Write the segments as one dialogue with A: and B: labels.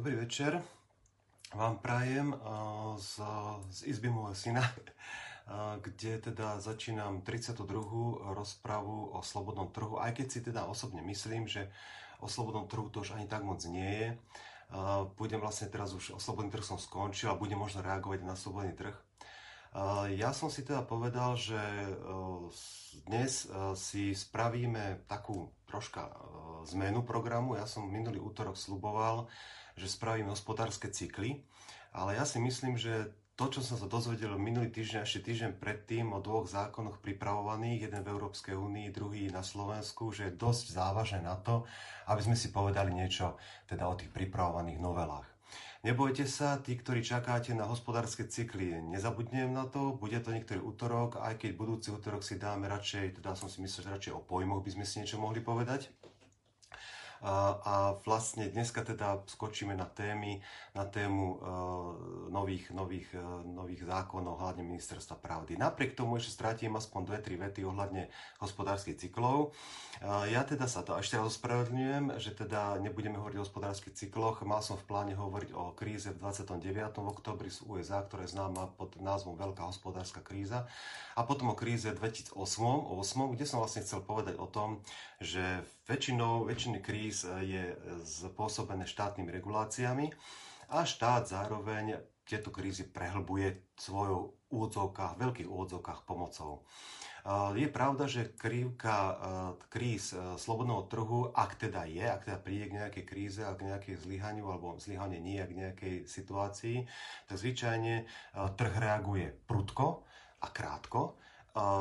A: Dobrý večer. Vám prajem z, z izby môjho syna, kde teda začínam 32. rozpravu o slobodnom trhu, aj keď si teda osobne myslím, že o slobodnom trhu to už ani tak moc nie je. Budem vlastne teraz už o slobodný trh som skončil a budem možno reagovať na slobodný trh. Ja som si teda povedal, že dnes si spravíme takú troška zmenu programu. Ja som minulý útorok sluboval, že spravíme hospodárske cykly, ale ja si myslím, že to, čo som sa dozvedel minulý týždeň, ešte týždeň predtým o dvoch zákonoch pripravovaných, jeden v Európskej únii, druhý na Slovensku, že je dosť závažné na to, aby sme si povedali niečo teda o tých pripravovaných novelách. Nebojte sa, tí, ktorí čakáte na hospodárske cykly, nezabudnem na to, bude to niektorý útorok, aj keď budúci útorok si dáme radšej, teda som si myslel, že radšej o pojmoch by sme si niečo mohli povedať. A, vlastne dneska teda skočíme na témy, na tému uh, nových, nových, uh, nových zákonov, hlavne ministerstva pravdy. Napriek tomu ešte stratím aspoň dve, tri vety ohľadne hospodárskych cyklov. Uh, ja teda sa to ešte raz ospravedlňujem, že teda nebudeme hovoriť o hospodárskych cykloch. Mal som v pláne hovoriť o kríze v 29. oktobri z USA, ktorá je známa pod názvom Veľká hospodárska kríza. A potom o kríze v 2008, 8, kde som vlastne chcel povedať o tom, že väčšinou, väčšiny kríz e, je spôsobené štátnymi reguláciami a štát zároveň tieto krízy prehlbuje svojou úvodzovkách, veľkých úvodzovkách pomocou. E, je pravda, že krívka e, kríz slobodného trhu, ak teda je, ak teda príde k nejakej kríze a k nejakej zlyhaniu, alebo zlyhanie nie, k nejakej situácii, tak zvyčajne trh reaguje prudko a krátko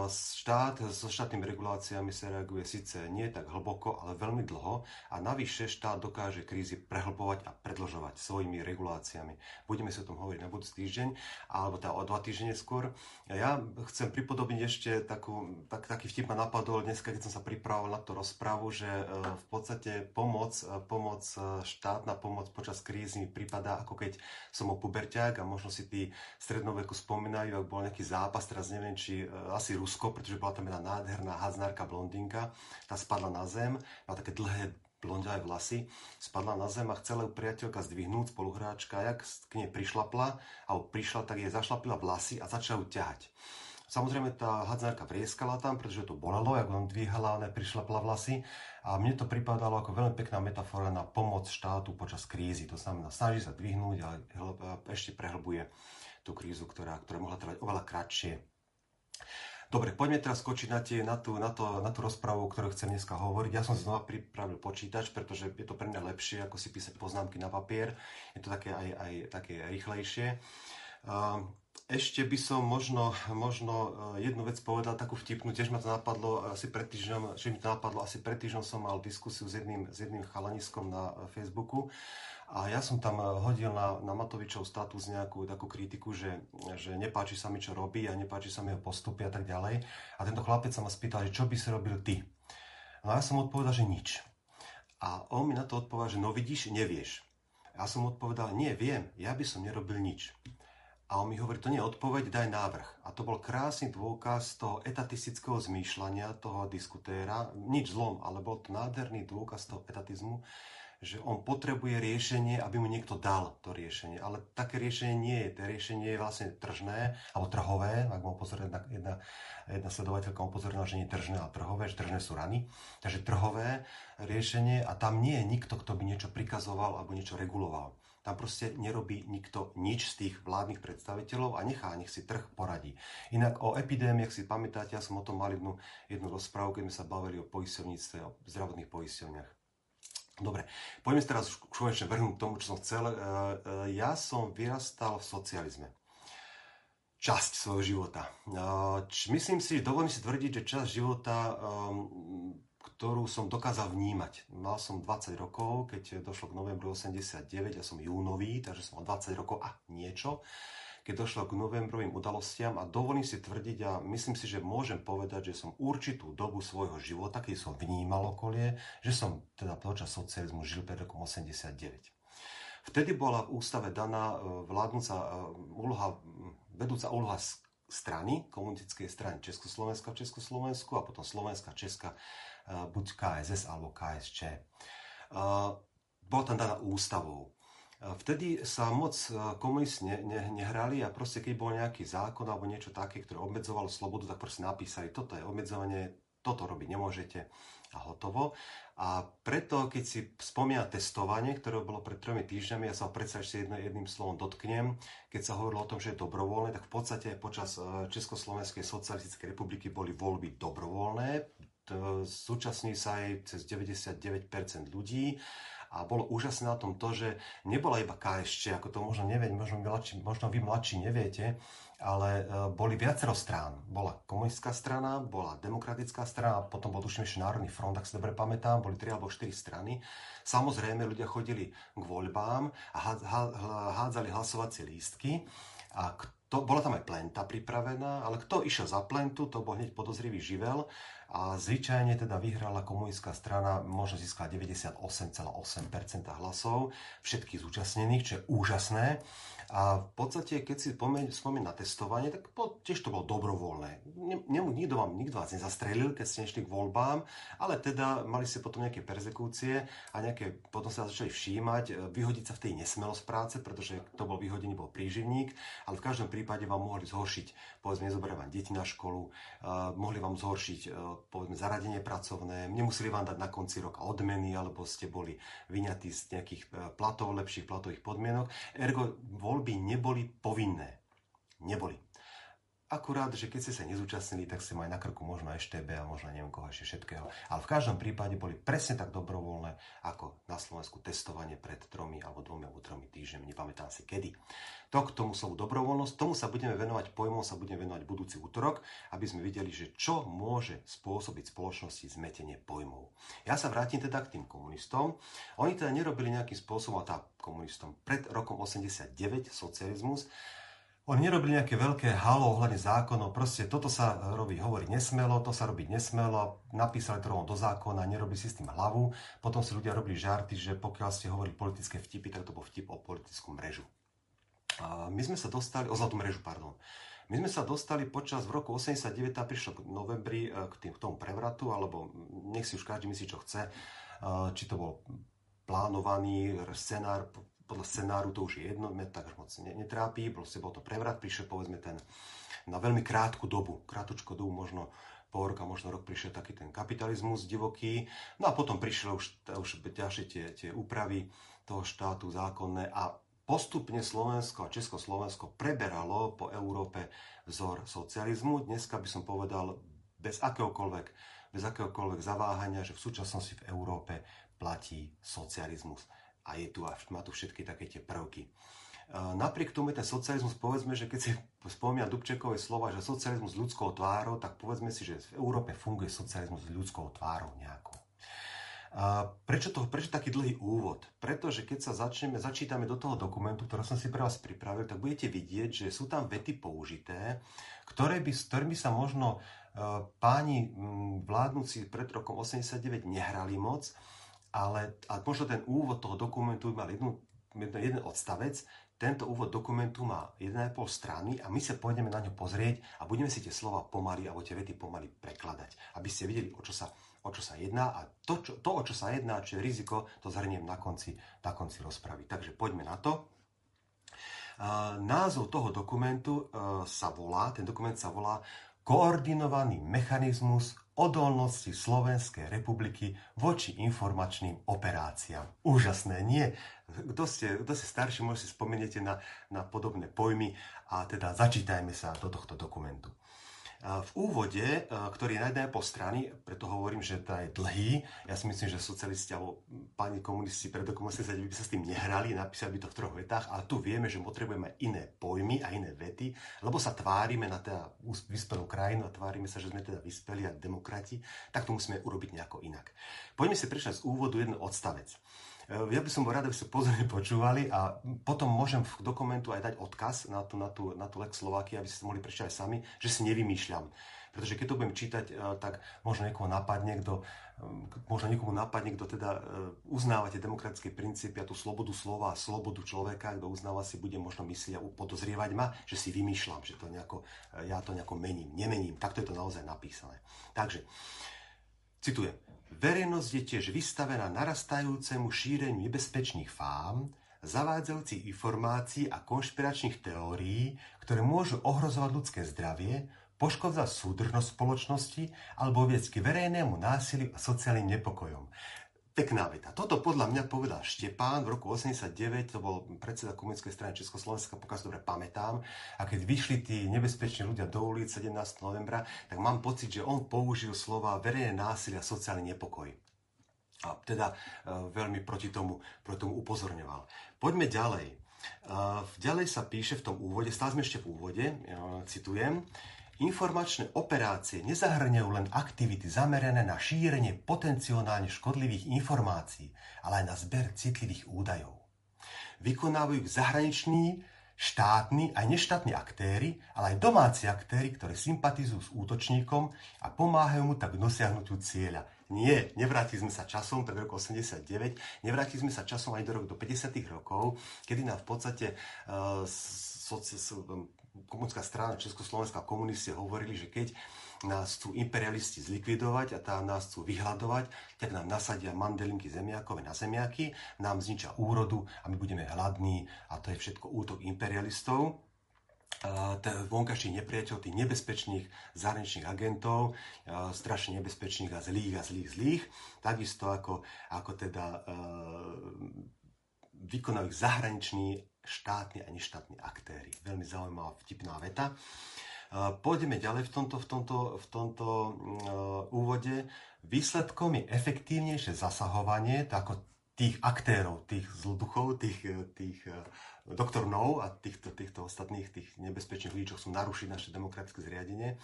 A: štát so štátnymi reguláciami sa reaguje síce nie tak hlboko, ale veľmi dlho a navyše štát dokáže krízy prehlbovať a predlžovať svojimi reguláciami. Budeme si o tom hovoriť na budúci týždeň, alebo teda o dva týždne skôr. Ja chcem pripodobniť ešte takú, tak, taký vtip ma napadol dneska, keď som sa pripravoval na tú rozprávu, že e, v podstate pomoc, e, pomoc, e, štátna pomoc počas krízy mi prípada ako keď som o puberťák a možno si tí strednoveku spomínajú, ak bol nejaký zápas, teraz neviem, či asi Rusko, pretože bola tam jedna nádherná haznárka blondínka, tá spadla na zem, má také dlhé blondiavé vlasy, spadla na zem a chcela ju priateľka zdvihnúť, spoluhráčka, jak k nej prišlapla, alebo prišla, tak jej zašlapila vlasy a začala ju ťahať. Samozrejme, tá hadzárka vrieskala tam, pretože to bolelo, ako on dvíhala, ona prišlapla vlasy. A mne to pripadalo ako veľmi pekná metafora na pomoc štátu počas krízy. To znamená, snaží sa dvihnúť, ale ešte prehlbuje tú krízu, ktorá, ktorá mohla trvať oveľa kratšie. Dobre, poďme teraz skočiť na, tie, na, tú, na, to, na tú rozpravu, o ktorej chcem dneska hovoriť. Ja som znova pripravil počítač, pretože je to pre mňa lepšie, ako si písať poznámky na papier. Je to také aj, aj také rýchlejšie. Ešte by som možno, možno e, jednu vec povedal, takú vtipnú, tiež ma to napadlo asi pred týždňom, že mi to napadlo, asi pred týždňom som mal diskusiu s jedným, s jedným chalaniskom na Facebooku a ja som tam eh, hodil na, na Matovičov status nejakú takú kritiku, že, že nepáči sa mi, čo robí a nepáči sa mi jeho postupy a tak ďalej. A tento chlapec sa ma spýtal, že čo by si robil ty. No a ja som odpovedal, že nič. A on mi na to odpovedal, že no vidíš, nevieš. Ja som odpovedal, nie, viem, ja by som nerobil nič. A on mi hovorí, to nie je odpoveď, daj návrh. A to bol krásny dôkaz toho etatistického zmýšľania toho diskutéra. Nič zlom, ale bol to nádherný dôkaz toho etatizmu, že on potrebuje riešenie, aby mu niekto dal to riešenie. Ale také riešenie nie je. To riešenie je vlastne tržné, alebo trhové, ak ma upozorila jedna, jedna sledovateľka upozorila, že nie tržné, ale trhové, že tržné sú rany. Takže trhové riešenie a tam nie je nikto, kto by niečo prikazoval alebo niečo reguloval. Tam proste nerobí nikto nič z tých vládnych predstaviteľov a nechá, nech si trh poradí. Inak o epidémiách si pamätáte, ja som o tom mal jednu, jednu rozprávu, keď sme sa bavili o poisťovníctve, o zdravotných poisťovniach. Dobre, poďme teraz už konečne vrhnúť k tomu, čo som chcel. E, e, ja som vyrastal v socializme. Časť svojho života. E, myslím si, dovolím si tvrdiť, že časť života, ktorú som dokázal vnímať. Mal som 20 rokov, keď došlo k novembru 89, ja som júnový, takže som mal 20 rokov a niečo keď došlo k novembrovým udalostiam a dovolím si tvrdiť a myslím si, že môžem povedať, že som určitú dobu svojho života, keď som vnímal okolie, že som teda počas socializmu žil pred rokom 89. Vtedy bola v ústave daná e, vládnúca e, úloha, vedúca úloha strany, komunistickej strany Československa v Československu a potom Slovenská Česká, e, buď KSS alebo KSČ. Bola tam daná ústavou. Vtedy sa moc komunisti ne, ne, nehrali a proste keď bol nejaký zákon alebo niečo také, ktoré obmedzovalo slobodu, tak proste napísali, toto je obmedzovanie, toto robiť nemôžete. A hotovo. A preto, keď si spomína testovanie, ktoré bolo pred tromi týždňami, ja sa ho predsa ešte jedno, jedným slovom dotknem, keď sa hovorilo o tom, že je dobrovoľné, tak v podstate počas e, Československej socialistickej republiky boli voľby dobrovoľné, súčasní sa aj cez 99% ľudí a bolo úžasné na tom to, že nebola iba KSČ, ako to možno nevieť, možno, možno vy mladší neviete, ale e, boli viacero strán. Bola komunistická strana, bola demokratická strana, potom bol tuším ešte Národný front, ak si dobre pamätám, boli tri alebo štyri strany. Samozrejme, ľudia chodili k voľbám a hádzali hlasovacie lístky a to, bola tam aj plenta pripravená, ale kto išiel za plentu, to bol hneď podozrivý živel a zvyčajne teda vyhrala komunistická strana, možno získala 98,8% hlasov všetkých zúčastnených, čo je úžasné. A v podstate, keď si spomínam na testovanie, tak po, tiež to bolo dobrovoľné. Ne, ne, nikto, vám, nikto vás nezastrelil, keď ste nešli k voľbám, ale teda mali ste potom nejaké persekúcie a nejaké, potom sa začali všímať, e, vyhodiť sa v tej nesmelosť práce, pretože kto bol vyhodený, bol príživník, ale v každom prípade vám mohli zhoršiť, povedzme, nezoberať vám deti na školu, uh, mohli vám zhoršiť, uh, povedzme, zaradenie pracovné, nemuseli vám dať na konci roka odmeny, alebo ste boli vyňatí z nejakých platov, lepších platových podmienok. Ergo, voľ voľby neboli povinné. Neboli. Akurát, že keď ste sa nezúčastnili, tak ste mali na krku možno TB a možno neviem koho ešte všetkého. Ale v každom prípade boli presne tak dobrovoľné, ako na Slovensku testovanie pred tromi alebo dvomi alebo tromi týždňami, nepamätám si kedy. To k tomu slovu dobrovoľnosť, tomu sa budeme venovať pojmom, sa budeme venovať budúci útorok, aby sme videli, že čo môže spôsobiť spoločnosti zmetenie pojmov. Ja sa vrátim teda k tým komunistom. Oni teda nerobili nejakým spôsobom, a tá komunistom pred rokom 89 socializmus, oni nerobili nejaké veľké halo ohľadne zákonov, proste toto sa robí, hovorí nesmelo, to sa robiť nesmelo, napísali to rovno do zákona, nerobili si s tým hlavu, potom si ľudia robili žarty, že pokiaľ ste hovorili politické vtipy, tak to bol vtip o politickú mrežu. A my sme sa dostali, o zlatú mrežu, pardon. My sme sa dostali počas, v roku 89, prišlo v novembri e, k, tým, k tomu prevratu, alebo nech si už každý myslí, čo chce, e, či to bol plánovaný scenár, podľa scenáru to už je jedno, mňa tak moc netrápi, proste bol to prevrat, prišiel povedzme ten na veľmi krátku dobu, krátku dobu, možno pol roka, možno rok prišiel taký ten kapitalizmus divoký, no a potom prišli už, už ďalšie tie, tie úpravy toho štátu zákonné a postupne Slovensko a Československo preberalo po Európe vzor socializmu. Dneska by som povedal bez akéhokoľvek, bez akéhokoľvek zaváhania, že v súčasnosti v Európe platí socializmus a je tu a má tu všetky také tie prvky. Napriek tomu je ten socializmus, povedzme, že keď si spomína Dubčekové slova, že socializmus s ľudskou tvárou, tak povedzme si, že v Európe funguje socializmus s ľudskou tvárou nejakou. A prečo, to, prečo taký dlhý úvod? Pretože keď sa začneme, začítame do toho dokumentu, ktorý som si pre vás pripravil, tak budete vidieť, že sú tam vety použité, ktoré by, s ktorými sa možno uh, páni m, vládnúci pred rokom 89 nehrali moc, ale a možno ten úvod toho dokumentu mal jednu, jeden odstavec, tento úvod dokumentu má 1,5 strany a my sa pôjdeme na ňo pozrieť a budeme si tie slova pomaly alebo tie vety pomaly prekladať, aby ste videli, o čo sa, o čo sa jedná a to, čo, to, o čo sa jedná, čo je riziko, to zhrniem na konci, na konci rozpravy. Takže poďme na to. Názov toho dokumentu e, sa volá, ten dokument sa volá Koordinovaný mechanizmus odolnosti Slovenskej republiky voči informačným operáciám. Úžasné, nie? Kto ste, kto ste starší, možno si spomeniete na, na podobné pojmy a teda začítajme sa do tohto dokumentu. V úvode, ktorý je jednej pol strany, preto hovorím, že to je dlhý, ja si myslím, že socialisti alebo páni komunisti pred rokom 89 by sa s tým nehrali, napísali by to v troch vetách, ale tu vieme, že potrebujeme iné pojmy a iné vety, lebo sa tvárime na teda vyspelú krajinu a tvárime sa, že sme teda vyspeli a demokrati, tak to musíme urobiť nejako inak. Poďme si prečítať z úvodu jeden odstavec. Eh, ja by som bol rád, aby ste pozorne počúvali a potom môžem v dokumentu aj dať odkaz na tú, na tú, na tú Lex Slovakia, aby ste mohli prečítať aj sami, že si nevymýšľam. Pretože keď to budem čítať, eh, tak možno niekoho napadne, kto, eh, možno niekomu napadne, kto teda uznáva tie demokratické princípy a tú slobodu slova a slobodu človeka, kto uznáva si, bude možno myslieť a podozrievať ma, že si vymýšľam, že to nejako, ja to nejako mením. Nemením. Takto je to naozaj napísané. Takže, citujem. Verejnosť je tiež vystavená narastajúcemu šíreniu nebezpečných fám, zavádzajúcich informácií a konšpiračných teórií, ktoré môžu ohrozovať ľudské zdravie, poškodzať súdržnosť spoločnosti alebo viesť k verejnému násiliu a sociálnym nepokojom. Pekná veta. Toto podľa mňa povedal Štepán v roku 89, to bol predseda komunistickej strany Československa, pokiaľ si dobre pamätám. A keď vyšli tí nebezpeční ľudia do ulic 17. novembra, tak mám pocit, že on použil slova verejné násilie a sociálny nepokoj. A teda e, veľmi proti tomu, proti tomu upozorňoval. Poďme ďalej. E, ďalej sa píše v tom úvode, stále sme ešte v úvode, e, citujem, Informačné operácie nezahrňajú len aktivity zamerané na šírenie potenciálne škodlivých informácií, ale aj na zber citlivých údajov. Vykonávajú zahraniční, štátni aj neštátni aktéry, ale aj domáci aktéry, ktorí sympatizujú s útočníkom a pomáhajú mu tak dosiahnutiu cieľa. Nie, nevrátili sme sa časom, pred rok 89, nevrátili sme sa časom aj do roku do 50. rokov, kedy nám v podstate uh, soci, komunická strana Československá komunisti hovorili, že keď nás chcú imperialisti zlikvidovať a tá nás chcú vyhľadovať, tak nám nasadia mandelinky zemiakové na zemiaky, nám zničia úrodu a my budeme hladní a to je všetko útok imperialistov. Vonkajší nepriateľ tých nebezpečných zahraničných agentov, strašne nebezpečných a zlých a zlých zlých, takisto ako, ako teda e, vykonajú zahraniční štátni a neštátni aktéry. Veľmi zaujímavá vtipná veta. Pôjdeme ďalej v tomto, v tomto, v tomto uh, úvode. Výsledkom je efektívnejšie zasahovanie ako tých aktérov, tých zloduchov, tých, tých uh, doktornov a týchto, týchto ostatných tých nebezpečných ľudí, čo chcú narušiť naše demokratické zriadenie.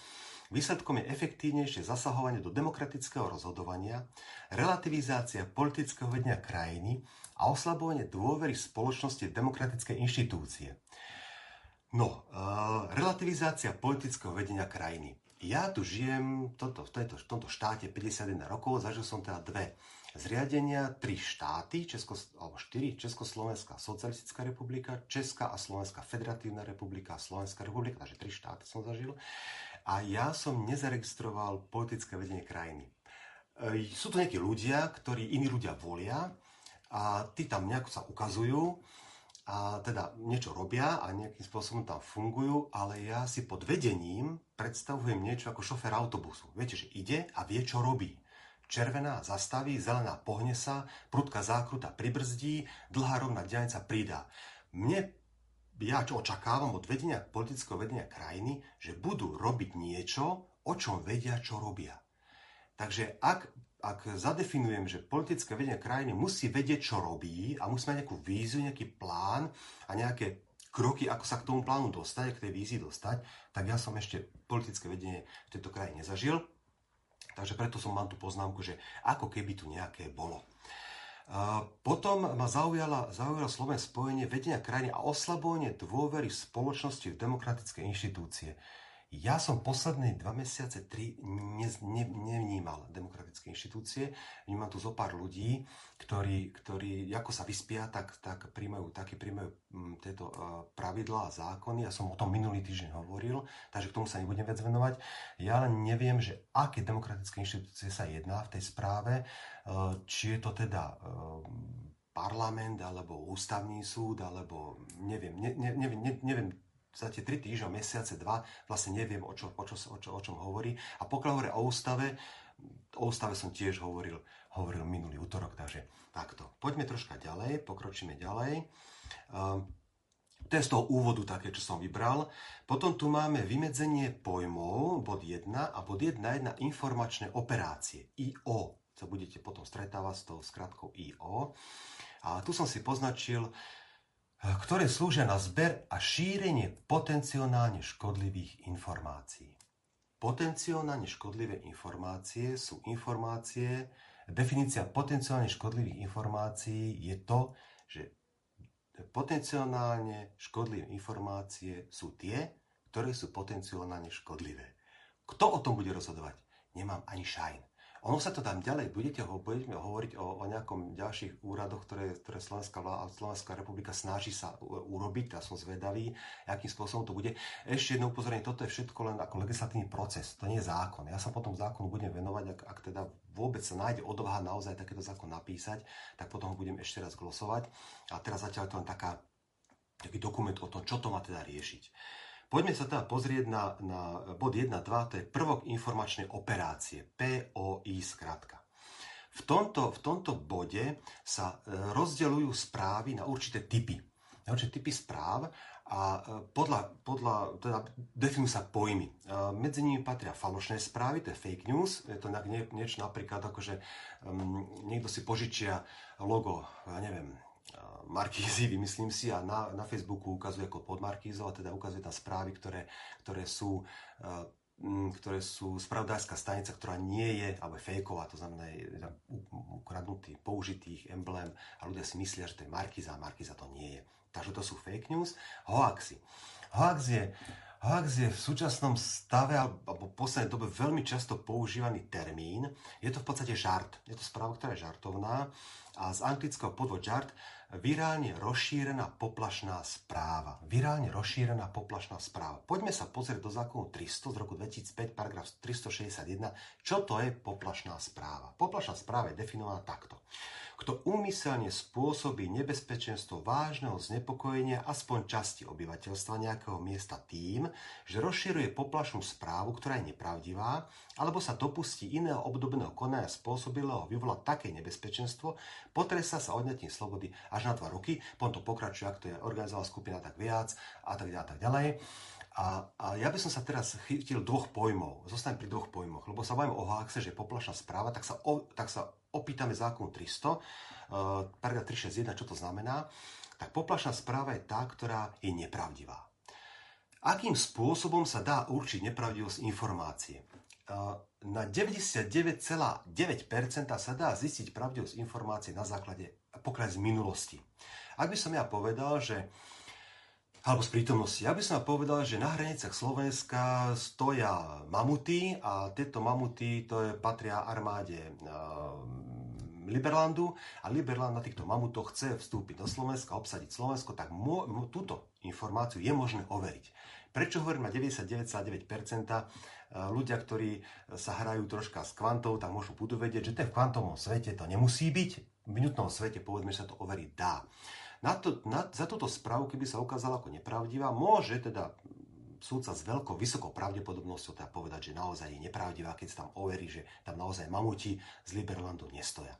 A: Výsledkom je efektívnejšie zasahovanie do demokratického rozhodovania, relativizácia politického vedenia krajiny a oslabovanie dôvery spoločnosti v demokratické inštitúcie. No, uh, relativizácia politického vedenia krajiny. Ja tu žijem toto, v, tejto, v tomto štáte 51 rokov, zažil som teda dve zriadenia, tri štáty, Česko, alebo štyri, Československá socialistická republika, Česká a Slovenská federatívna republika a Slovenská republika, takže tri štáty som zažil. A ja som nezaregistroval politické vedenie krajiny. E, sú to nejakí ľudia, ktorí iní ľudia volia, a tí tam nejako sa ukazujú a teda niečo robia a nejakým spôsobom tam fungujú, ale ja si pod vedením predstavujem niečo ako šofér autobusu. Viete, že ide a vie, čo robí. Červená zastaví, zelená pohne sa, prudká zákruta pribrzdí, dlhá rovná dianica pridá. Mne ja čo očakávam od vedenia politického vedenia krajiny, že budú robiť niečo, o čom vedia, čo robia. Takže ak ak zadefinujem, že politické vedenie krajiny musí vedieť, čo robí a musí mať nejakú víziu, nejaký plán a nejaké kroky, ako sa k tomu plánu dostať, k tej vízii dostať, tak ja som ešte politické vedenie v tejto krajine nezažil. Takže preto som mal tú poznámku, že ako keby tu nejaké bolo. Potom ma zaujala, zaujala slovné spojenie vedenia krajiny a oslabovanie dôvery spoločnosti v demokratické inštitúcie. Ja som posledné dva mesiace, tri, ne, ne, nevnímal demokratické inštitúcie. Vnímam tu zo pár ľudí, ktorí, ktorí ako sa vyspia, tak, tak príjmajú, také príjmajú mm, tieto uh, pravidlá a zákony. Ja som o tom minulý týždeň hovoril, takže k tomu sa nebudem viac venovať. Ja len neviem, že aké demokratické inštitúcie sa jedná v tej správe. Uh, či je to teda uh, parlament, alebo ústavný súd, alebo neviem, ne, ne, neviem, ne, neviem za tie tri týždne, mesiace, dva, vlastne neviem, o, čo, o, čo, o, čo, o čom hovorí. A pokiaľ hovorí o ústave, o ústave som tiež hovoril, hovoril minulý útorok, takže takto. Poďme troška ďalej, pokročíme ďalej. Um, to je z toho úvodu také, čo som vybral. Potom tu máme vymedzenie pojmov, bod 1 a bod 1.1 informačné operácie, IO. Sa budete potom stretávať s tou skratkou IO. A tu som si poznačil ktoré slúžia na zber a šírenie potenciálne škodlivých informácií. Potenciálne škodlivé informácie sú informácie, definícia potenciálne škodlivých informácií je to, že potenciálne škodlivé informácie sú tie, ktoré sú potenciálne škodlivé. Kto o tom bude rozhodovať? Nemám ani šajn. Ono sa to tam ďalej, budete ho, budeme hovoriť o, o nejakom ďalších úradoch, ktoré, ktoré Slovenská, vláda, Slovenská republika snaží sa urobiť, ja som zvedavý, akým spôsobom to bude. Ešte jedno upozorenie, toto je všetko len ako legislatívny proces, to nie je zákon. Ja sa potom zákonu budem venovať, ak, ak teda vôbec sa nájde odvaha naozaj takéto zákon napísať, tak potom ho budem ešte raz glosovať. A teraz zatiaľ to len taká, taký dokument o tom, čo to má teda riešiť. Poďme sa teda pozrieť na, na bod 1.2, to je prvok informačnej operácie, POI skratka. V tomto, v tomto bode sa e, rozdeľujú správy na určité typy. Na určité typy správ a e, podľa, podľa teda definujú sa pojmy. E, medzi nimi patria falošné správy, to je fake news, je to niečo napríklad ako, že um, niekto si požičia logo, ja neviem, Markízy, vymyslím si, a na, na Facebooku ukazuje ako pod Markízov, a teda ukazuje tam správy, ktoré, ktoré sú ktoré sú spravodajská stanica, ktorá nie je, alebo je fejková, to znamená, je tam ukradnutý, použitých emblém a ľudia si myslia, že to je Markíza a Markíza to nie je. Takže to sú fake news. Hoaxy. Hoax je, hoax je v súčasnom stave alebo v poslednej dobe veľmi často používaný termín. Je to v podstate žart. Je to správa, ktorá je žartovná a z anglického podvod žart virálne rozšírená poplašná správa. Virálne rozšírená poplašná správa. Poďme sa pozrieť do zákonu 300 z roku 2005, paragraf 361, čo to je poplašná správa. Poplašná správa je definovaná takto kto úmyselne spôsobí nebezpečenstvo vážneho znepokojenia aspoň časti obyvateľstva nejakého miesta tým, že rozširuje poplašnú správu, ktorá je nepravdivá, alebo sa dopustí iného obdobného konania spôsobilého vyvolať také nebezpečenstvo, potresa sa odňatím slobody až na dva roky, potom to pokračuje, ak to je organizovaná skupina, tak viac a tak ďalej a tak ďalej. A, a ja by som sa teraz chytil dvoch pojmov. Zostanem pri dvoch pojmoch, lebo sa bavím o hoaxe, že je poplašná správa, tak sa, o, tak sa opýtame zákon 300, uh, paragraf 361, čo to znamená. Tak poplašná správa je tá, ktorá je nepravdivá. Akým spôsobom sa dá určiť nepravdivosť informácie? Uh, na 99,9% sa dá zistiť pravdivosť informácie na základe pokiaľ z minulosti. Ak by som ja povedal, že alebo z prítomnosti. Ja by som povedal, že na hraniciach Slovenska stoja mamuty a tieto mamuty to je, patria armáde Liberlandu a Liberland na týchto mamutoch chce vstúpiť do Slovenska, obsadiť Slovensko, tak mo, mo, túto informáciu je možné overiť. Prečo hovorím na 99,9%? Ľudia, ktorí sa hrajú troška s kvantov, tak môžu budú vedieť, že to je v kvantovom svete, to nemusí byť. V minutnom svete povedzme, že sa to overiť dá. Na to, na, za túto správu, keby sa ukázala ako nepravdivá, môže teda súdca s veľkou, vysokou pravdepodobnosťou teda povedať, že naozaj je nepravdivá, keď sa tam overí, že tam naozaj mamuti z Liberlandu nestoja.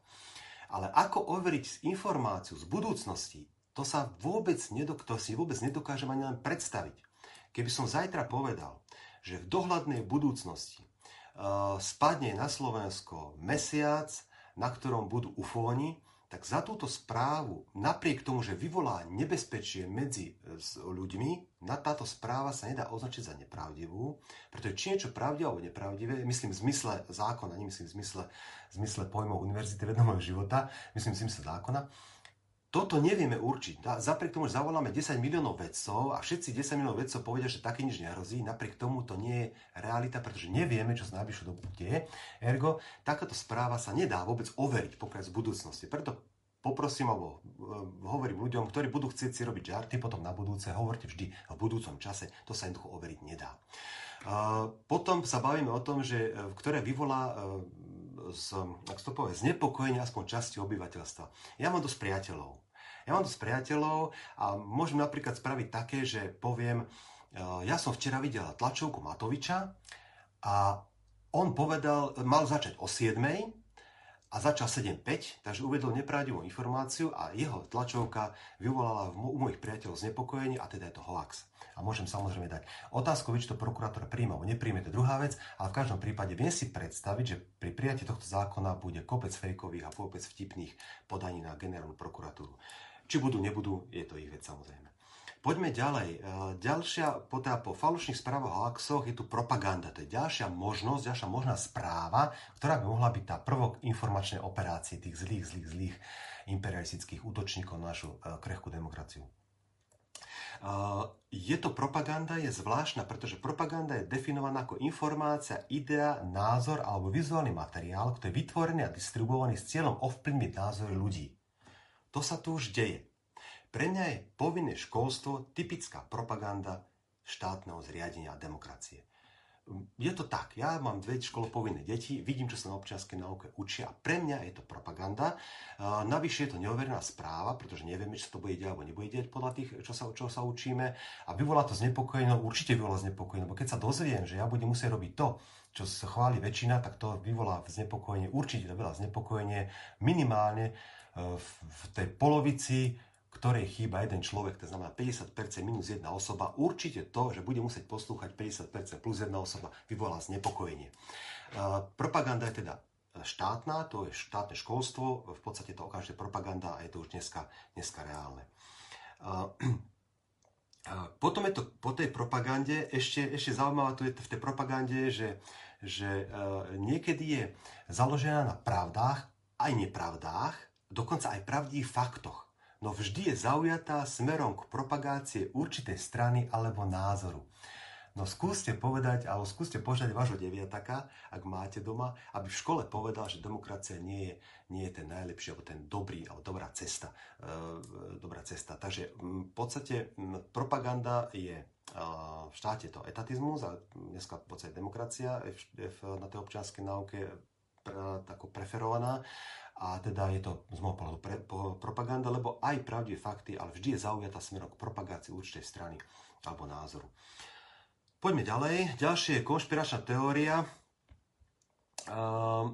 A: Ale ako overiť informáciu z budúcnosti, to sa vôbec, nedok- to si vôbec nedokážem ani len predstaviť. Keby som zajtra povedal, že v dohľadnej budúcnosti uh, spadne na Slovensko mesiac, na ktorom budú ufóni, tak za túto správu, napriek tomu, že vyvolá nebezpečie medzi e, ľuďmi, na táto správa sa nedá označiť za nepravdivú, pretože či niečo pravdivé alebo nepravdivé, myslím v zmysle zákona, nemyslím v zmysle, v zmysle pojmov univerzity vedomého života, myslím v zmysle zákona, toto nevieme určiť. Zapriek tomu, že zavoláme 10 miliónov vedcov a všetci 10 miliónov vedcov povedia, že také nič nehrozí, napriek tomu to nie je realita, pretože nevieme, čo z najbližšou dobu deje. Ergo, takáto správa sa nedá vôbec overiť pokiaľ z budúcnosti. Preto poprosím, alebo e, hovorím ľuďom, ktorí budú chcieť si robiť žarty potom na budúce, hovorte vždy v budúcom čase, to sa jednoducho overiť nedá. Potom sa bavíme o tom, že, e, ktoré vyvolá e, z, ak to povie, znepokojenie aspoň časti obyvateľstva. Ja mám dosť priateľov, ja mám dosť priateľov a môžem napríklad spraviť také, že poviem, e, ja som včera videl tlačovku Matoviča a on povedal, mal začať o 7 a začal 7.5, takže uvedol nepravdivú informáciu a jeho tlačovka vyvolala u mojich priateľov znepokojenie a teda je to hoax. A môžem samozrejme dať otázku, či to prokurátor príjme alebo nepríjme, to je druhá vec, ale v každom prípade viem si predstaviť, že pri prijatí tohto zákona bude kopec fejkových a kopec vtipných podaní na generálnu prokuratúru. Či budú, nebudú, je to ich vec samozrejme. Poďme ďalej. E, ďalšia, po, teda po falošných správach o hoaxoch je tu propaganda. To je ďalšia možnosť, ďalšia možná správa, ktorá by mohla byť tá prvok informačnej operácie tých zlých, zlých, zlých imperialistických útočníkov na našu e, krehkú demokraciu. Je to propaganda, je zvláštna, pretože propaganda je definovaná ako informácia, idea, názor alebo vizuálny materiál, ktorý je vytvorený a distribuovaný s cieľom ovplyvniť názory ľudí. To sa tu už deje. Pre mňa je povinné školstvo typická propaganda štátneho zriadenia a demokracie. Je to tak, ja mám dve školopovinné deti, vidím, čo sa na občianskej nauke učia a pre mňa je to propaganda. Navyše je to neoverená správa, pretože nevieme, či sa to bude diať alebo nebude diať podľa tých, čo sa, čo sa učíme. A vyvolá to znepokojenie, určite vyvolá znepokojenie, lebo keď sa dozviem, že ja budem musieť robiť to, čo sa chváli väčšina, tak to vyvolá znepokojenie, určite to vyvolá znepokojenie minimálne v tej polovici ktorej chýba jeden človek, to znamená 50% minus jedna osoba, určite to, že bude musieť poslúchať 50% plus jedna osoba, vyvolá znepokojenie. Propaganda je teda štátna, to je štátne školstvo, v podstate to okamžite propaganda a je to už dneska, dneska reálne. Potom je to po tej propagande, ešte, ešte zaujímavé tu je v tej propagande, že, že niekedy je založená na pravdách, aj nepravdách, dokonca aj pravdivých faktoch no vždy je zaujatá smerom k propagácie určitej strany alebo názoru. No skúste povedať, alebo skúste požiadať vášho deviataka, ak máte doma, aby v škole povedal, že demokracia nie je, nie je ten najlepší, alebo ten dobrý, alebo dobrá cesta. E, dobrá cesta. Takže v podstate propaganda je v štáte to etatizmus a dneska v podstate demokracia je na tej občianskej náuke ako preferovaná a teda je to z môjho pohľadu pre, po, propaganda, lebo aj pravdivé fakty, ale vždy je zaujatá smerom k propagácii určitej strany alebo názoru. Poďme ďalej. Ďalšie je konšpiračná teória. Uh,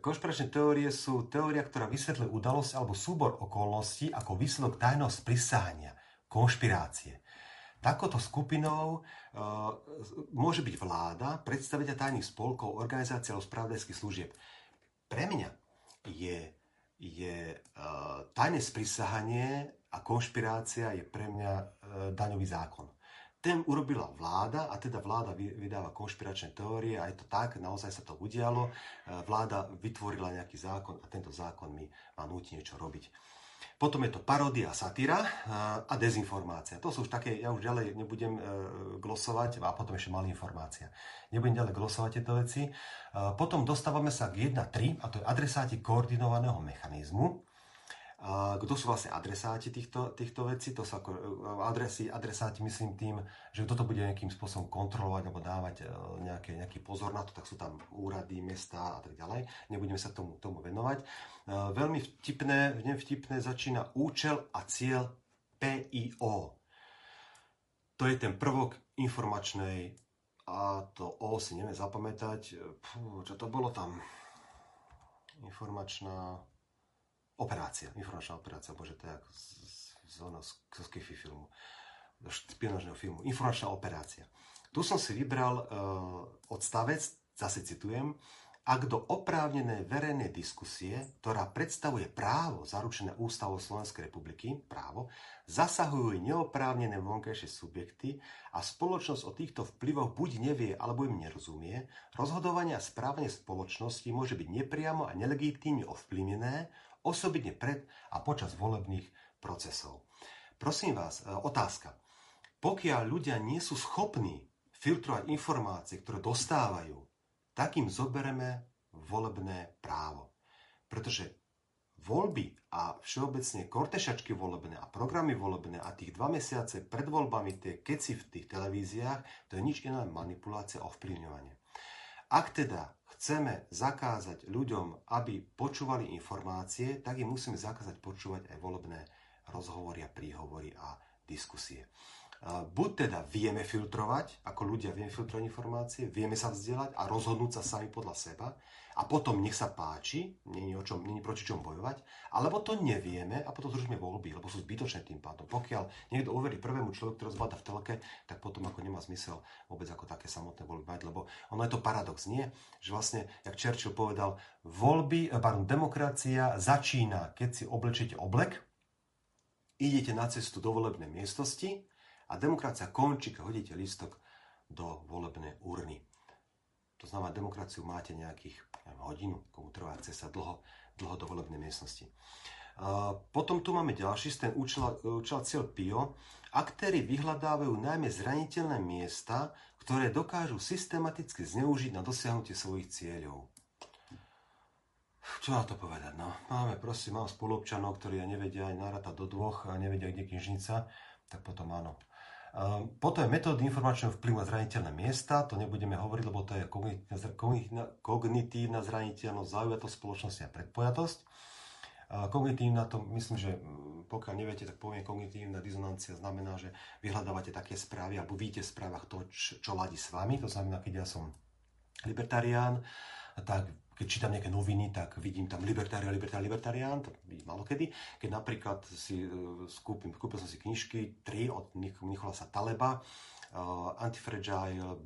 A: konšpiračné teórie sú teória, ktorá vysvetľuje udalosť alebo súbor okolností ako výsledok tajného sprisahania, konšpirácie. Takouto skupinou uh, môže byť vláda, predstaviteľ tajných spolkov, organizácií alebo spravodajských služieb. Pre mňa je, je uh, tajné sprisahanie a konšpirácia je pre mňa uh, daňový zákon. Ten urobila vláda a teda vláda vydáva konšpiračné teórie a je to tak, naozaj sa to udialo. Uh, vláda vytvorila nejaký zákon a tento zákon mi má núti niečo robiť. Potom je to paródia, satíra a dezinformácia. To sú už také, ja už ďalej nebudem e, glosovať a potom ešte malá informácia. Nebudem ďalej glosovať tieto veci. Potom dostávame sa k 1.3 a to je adresáti koordinovaného mechanizmu. Kto sú vlastne adresáti týchto, týchto vecí? To sú ako e, adresy, adresáti myslím tým, že kto to bude nejakým spôsobom kontrolovať alebo dávať e, nejaké, nejaký pozor na to, tak sú tam úrady, mesta a tak ďalej. Nebudeme sa tomu, tomu venovať. E, veľmi vtipné, vtipné začína účel a cieľ PIO. To je ten prvok informačnej a to O si neviem zapamätať. Pú, čo to bolo tam? Informačná Operácia, informačná operácia, bože, to je ako z, z, z, z, z filmu, z špionážneho filmu. Informačná operácia. Tu som si vybral uh, odstavec, zase citujem, ak do oprávnenej verejnej diskusie, ktorá predstavuje právo zaručené ústavou Slovenskej republiky, právo, zasahujú neoprávnené vonkajšie subjekty a spoločnosť o týchto vplyvoch buď nevie alebo im nerozumie, rozhodovanie a správanie spoločnosti môže byť nepriamo a nelegitímne ovplyvnené, osobitne pred a počas volebných procesov. Prosím vás, e, otázka. Pokiaľ ľudia nie sú schopní filtrovať informácie, ktoré dostávajú, tak im zobereme volebné právo. Pretože voľby a všeobecne kortešačky volebné a programy volebné a tých dva mesiace pred voľbami tie keci v tých televíziách, to je nič iné manipulácia a ovplyvňovanie. Ak teda chceme zakázať ľuďom, aby počúvali informácie, tak im musíme zakázať počúvať aj volebné rozhovory a príhovory a diskusie. Buď teda vieme filtrovať, ako ľudia vieme filtrovať informácie, vieme sa vzdelať a rozhodnúť sa sami podľa seba a potom nech sa páči, není, o čom, není proti čom bojovať, alebo to nevieme a potom zrušíme voľby, lebo sú zbytočné tým pádom. Pokiaľ niekto uverí prvému človeku, ktorý zbada v telke, tak potom ako nemá zmysel vôbec ako také samotné voľby mať, lebo ono je to paradox, nie? Že vlastne, jak Churchill povedal, voľby, eh, pardon, demokracia začína, keď si oblečíte oblek, idete na cestu do volebnej miestnosti, a demokracia končí, keď hodíte listok do volebnej urny. To znamená, demokraciu máte nejakých neviem, hodinu, komu trvá cesta dlho, dlho do volebnej miestnosti. Potom tu máme ďalší, ten účel, účel cieľ PIO. Aktéry vyhľadávajú najmä zraniteľné miesta, ktoré dokážu systematicky zneužiť na dosiahnutie svojich cieľov. Čo na to povedať? No, máme, prosím, mám spolupčanov, ktorí nevedia aj narátať do dvoch a nevedia, kde knižnica, tak potom áno. Potom je metódy informačného vplyvu na zraniteľné miesta, to nebudeme hovoriť, lebo to je kognitívna zraniteľnosť, zaujatosť spoločnosti a predpojatosť. Kognitívna, to myslím, že mm, pokiaľ neviete, tak poviem, kognitívna dizonancia znamená, že vyhľadávate také správy alebo vidíte v správach to, čo, čo ladí s vami. To znamená, keď ja som libertarián, tak keď čítam nejaké noviny, tak vidím tam libertarián, libertarián, libertarián, to by malo kedy. Keď napríklad si uh, skúpim, kúpil som si knižky, tri od Nicholasa Taleba, uh, Antifragile,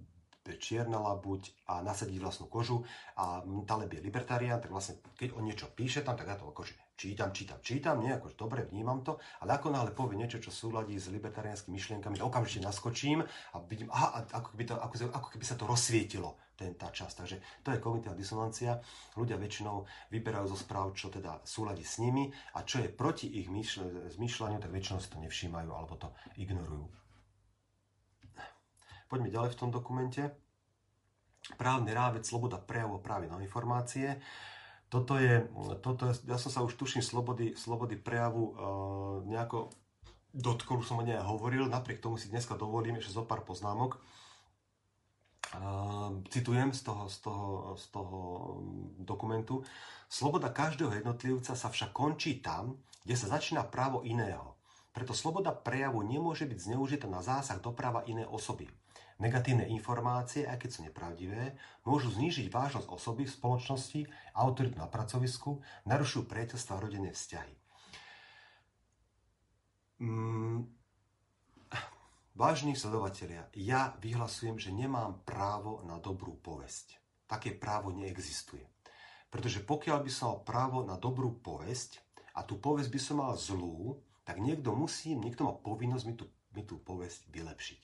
A: čierna labuť a nasadí vlastnú kožu a Taleb je libertarián, tak vlastne keď on niečo píše tam, tak ja to akože čítam, čítam, čítam, nie, akože dobre, vnímam to, ale ako náhle povie niečo, čo súladí s libertariánskymi myšlienkami, okamžite naskočím a vidím, aha, ako keby, to, ako, ako keby sa to rozsvietilo, ten, tá časť. Takže to je kognitívna disonancia. Ľudia väčšinou vyberajú zo správ, čo teda súladí s nimi a čo je proti ich zmýšľaniu, tak väčšinou si to nevšímajú alebo to ignorujú. Poďme ďalej v tom dokumente. Právny rámec, sloboda prejavu, práve na informácie. Toto je, toto je, ja som sa už tuším slobody, slobody prejavu uh, nejako dotkol, som o nej hovoril, napriek tomu si dneska dovolím ešte zo pár poznámok. Uh, citujem z toho, z, toho, z toho dokumentu. Sloboda každého jednotlivca sa však končí tam, kde sa začína právo iného. Preto sloboda prejavu nemôže byť zneužitá na zásah do práva inej osoby. Negatívne informácie, aj keď sú nepravdivé, môžu znížiť vážnosť osoby v spoločnosti, autoritu na pracovisku, narušujú priateľstva a rodinné vzťahy. Mm, vážni sledovatelia, ja vyhlasujem, že nemám právo na dobrú povesť. Také právo neexistuje. Pretože pokiaľ by som mal právo na dobrú povesť a tú povesť by som mal zlú, tak niekto musí, niekto má povinnosť mi tú, mi tú povesť vylepšiť.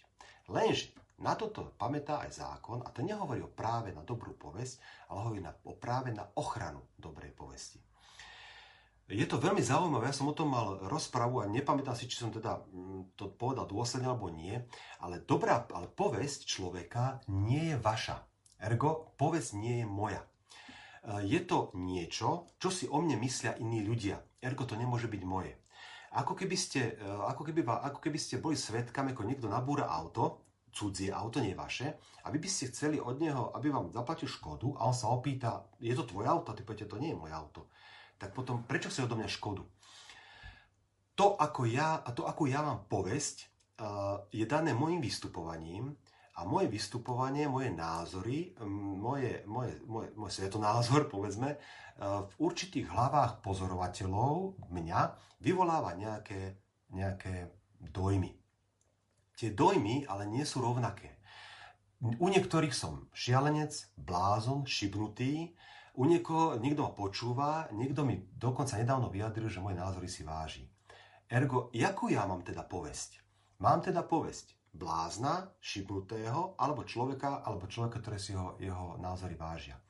A: Lenže na toto pamätá aj zákon a to nehovorí o práve na dobrú povesť, ale hovorí na, o práve na ochranu dobrej povesti. Je to veľmi zaujímavé, ja som o tom mal rozpravu a nepamätám si, či som teda mm, to povedal dôsledne alebo nie, ale dobrá, ale povesť človeka nie je vaša. Ergo, povesť nie je moja. E, je to niečo, čo si o mne myslia iní ľudia. Ergo, to nemôže byť moje. Ako keby ste, e, ako keby, ako keby ste boli svetkami, ako niekto nabúra auto cudzie auto, nie vaše, a vy by ste chceli od neho, aby vám zaplatil škodu a on sa opýta, je to tvoje auto? A ty poviete, to nie je moje auto. Tak potom, prečo si odo mňa škodu? To, ako ja, a to, ako ja mám povesť, je dané môjim vystupovaním a moje vystupovanie, moje názory, moje, moje, moje, môj svetonázor, povedzme, v určitých hlavách pozorovateľov mňa vyvoláva nejaké, nejaké dojmy tie dojmy ale nie sú rovnaké. U niektorých som šialenec, blázon, šibnutý, u niekoho, niekto ma počúva, niekto mi dokonca nedávno vyjadril, že moje názory si váži. Ergo, jakú ja mám teda povesť? Mám teda povesť blázna, šibnutého, alebo človeka, alebo človeka, ktoré si ho, jeho názory vážia.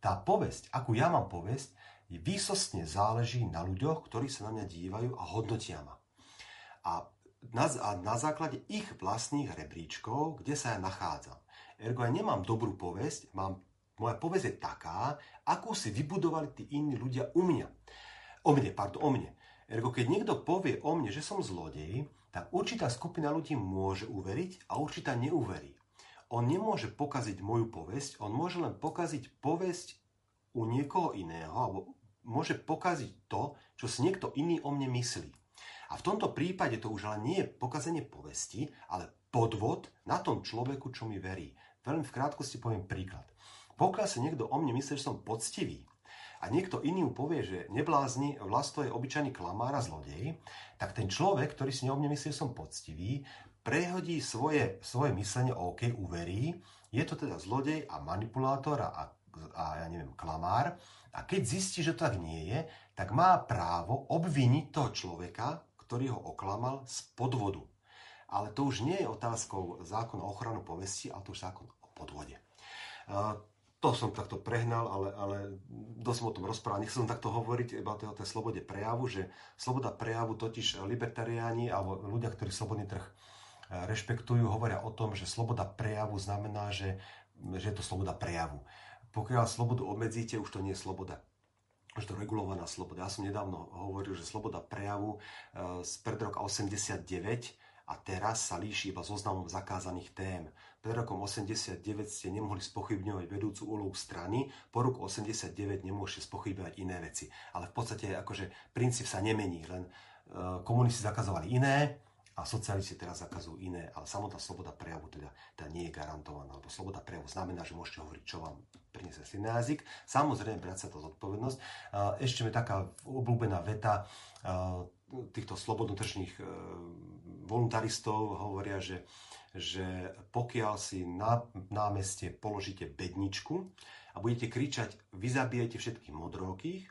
A: Tá povesť, akú ja mám povesť, výsostne záleží na ľuďoch, ktorí sa na mňa dívajú a hodnotia ma. A na, a na základe ich vlastných rebríčkov, kde sa ja nachádzam. Ergo ja nemám dobrú povesť, mám, moja povesť je taká, akú si vybudovali tí iní ľudia u mňa. O mne, pardon, o mne. Ergo keď niekto povie o mne, že som zlodej, tak určitá skupina ľudí môže uveriť a určitá neuverí. On nemôže pokaziť moju povesť, on môže len pokaziť povesť u niekoho iného, alebo môže pokaziť to, čo si niekto iný o mne myslí. A v tomto prípade to už ale nie je pokazenie povesti, ale podvod na tom človeku, čo mi verí. Veľmi v krátkosti poviem príklad. Pokiaľ sa niekto o mne myslí, že som poctivý, a niekto iný mu povie, že neblázni, vlasto je obyčajný klamár a zlodej, tak ten človek, ktorý si o mne myslí, že som poctivý, prehodí svoje, svoje myslenie, OK, uverí, je to teda zlodej a manipulátor a, a ja neviem, klamár. A keď zistí, že to tak nie je, tak má právo obviniť toho človeka, ktorý ho oklamal z podvodu. Ale to už nie je otázkou zákona o ochranu povesti, ale to už zákon o podvode. To som takto prehnal, ale, ale dosť som o tom rozprával. Nechcem takto hovoriť iba o tej slobode prejavu, že sloboda prejavu totiž libertariáni alebo ľudia, ktorí slobodný trh e, rešpektujú, hovoria o tom, že sloboda prejavu znamená, že, že je to sloboda prejavu. Pokiaľ slobodu obmedzíte, už to nie je sloboda už to regulovaná sloboda. Ja som nedávno hovoril, že sloboda prejavu e, z pred roka 89 a teraz sa líši iba zoznamom zakázaných tém. Pred rokom 89 ste nemohli spochybňovať vedúcu úlohu strany, po roku 89 nemôžete spochybňovať iné veci. Ale v podstate akože princíp sa nemení, len uh, komunisti zakazovali iné a socialisti teraz zakazujú iné, ale samotná sloboda prejavu teda, teda nie je garantovaná, lebo sloboda prejavu znamená, že môžete hovoriť, čo vám priniesie silný jazyk. Samozrejme, brať sa to zodpovednosť. Ešte mi taká obľúbená veta týchto slobodnotržných voluntaristov hovoria, že že pokiaľ si na námestie položíte bedničku a budete kričať, vy zabijete všetkých modrokých,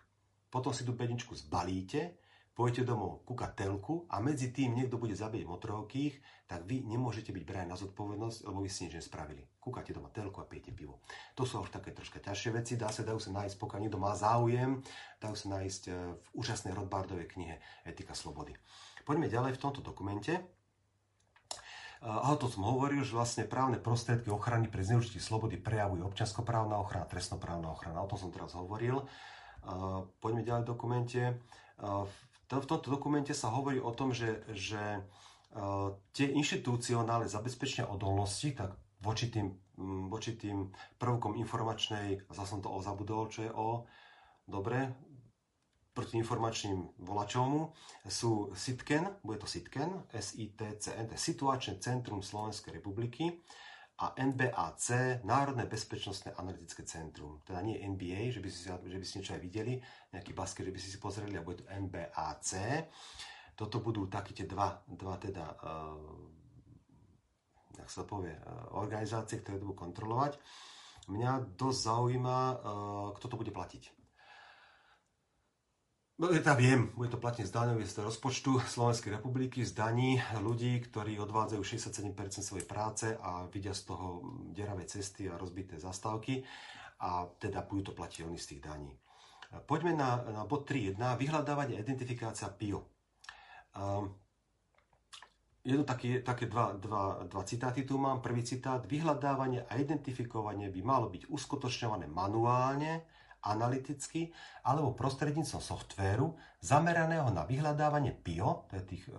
A: potom si tú bedničku zbalíte, pôjdete domov ku telku a medzi tým niekto bude zabíjať modrokých, tak vy nemôžete byť braní na zodpovednosť, lebo vy si nič nespravili. Kúkate doma telku a pijete pivo. To sú už také troška ťažšie veci, dá sa, dajú sa nájsť, pokiaľ niekto má záujem, dajú sa nájsť e, v úžasnej Rodbardovej knihe Etika slobody. Poďme ďalej v tomto dokumente. A to som hovoril, že vlastne právne prostriedky ochrany pre zneužitie slobody prejavujú občianskoprávna ochrana, trestnoprávna ochrana. O tom som teraz hovoril. Poďme ďalej v dokumente. V tomto dokumente sa hovorí o tom, že, že tie inštitúcionálne zabezpečenia odolnosti, tak voči tým, voči tým prvkom informačnej, zase som to o zabudol, čo je o, dobre, protiinformačným volačom sú SITKEN, bude to SITKEN, S-I-T-C-N, to Situačné centrum Slovenskej republiky a NBAC, Národné bezpečnostné analytické centrum. Teda nie NBA, že by si, že by si niečo aj videli, nejaký basket, že by si si pozreli, a bude to NBAC. Toto budú také tie dva, dva teda, uh, jak sa povie, uh, organizácie, ktoré to budú kontrolovať. Mňa dosť zaujíma, uh, kto to bude platiť. No, ja viem, bude to platiť z daňových z rozpočtu Slovenskej republiky, z daní ľudí, ktorí odvádzajú 67% svojej práce a vidia z toho deravé cesty a rozbité zastávky a teda budú to platiť oni z tých daní. Poďme na, na bod 3.1. Vyhľadávanie identifikácia PIO. Um, jedno také, také dva, dva, dva citáty tu mám. Prvý citát. Vyhľadávanie a identifikovanie by malo byť uskutočňované manuálne analyticky alebo prostredníctvom softvéru zameraného na vyhľadávanie PIO, to je tých e,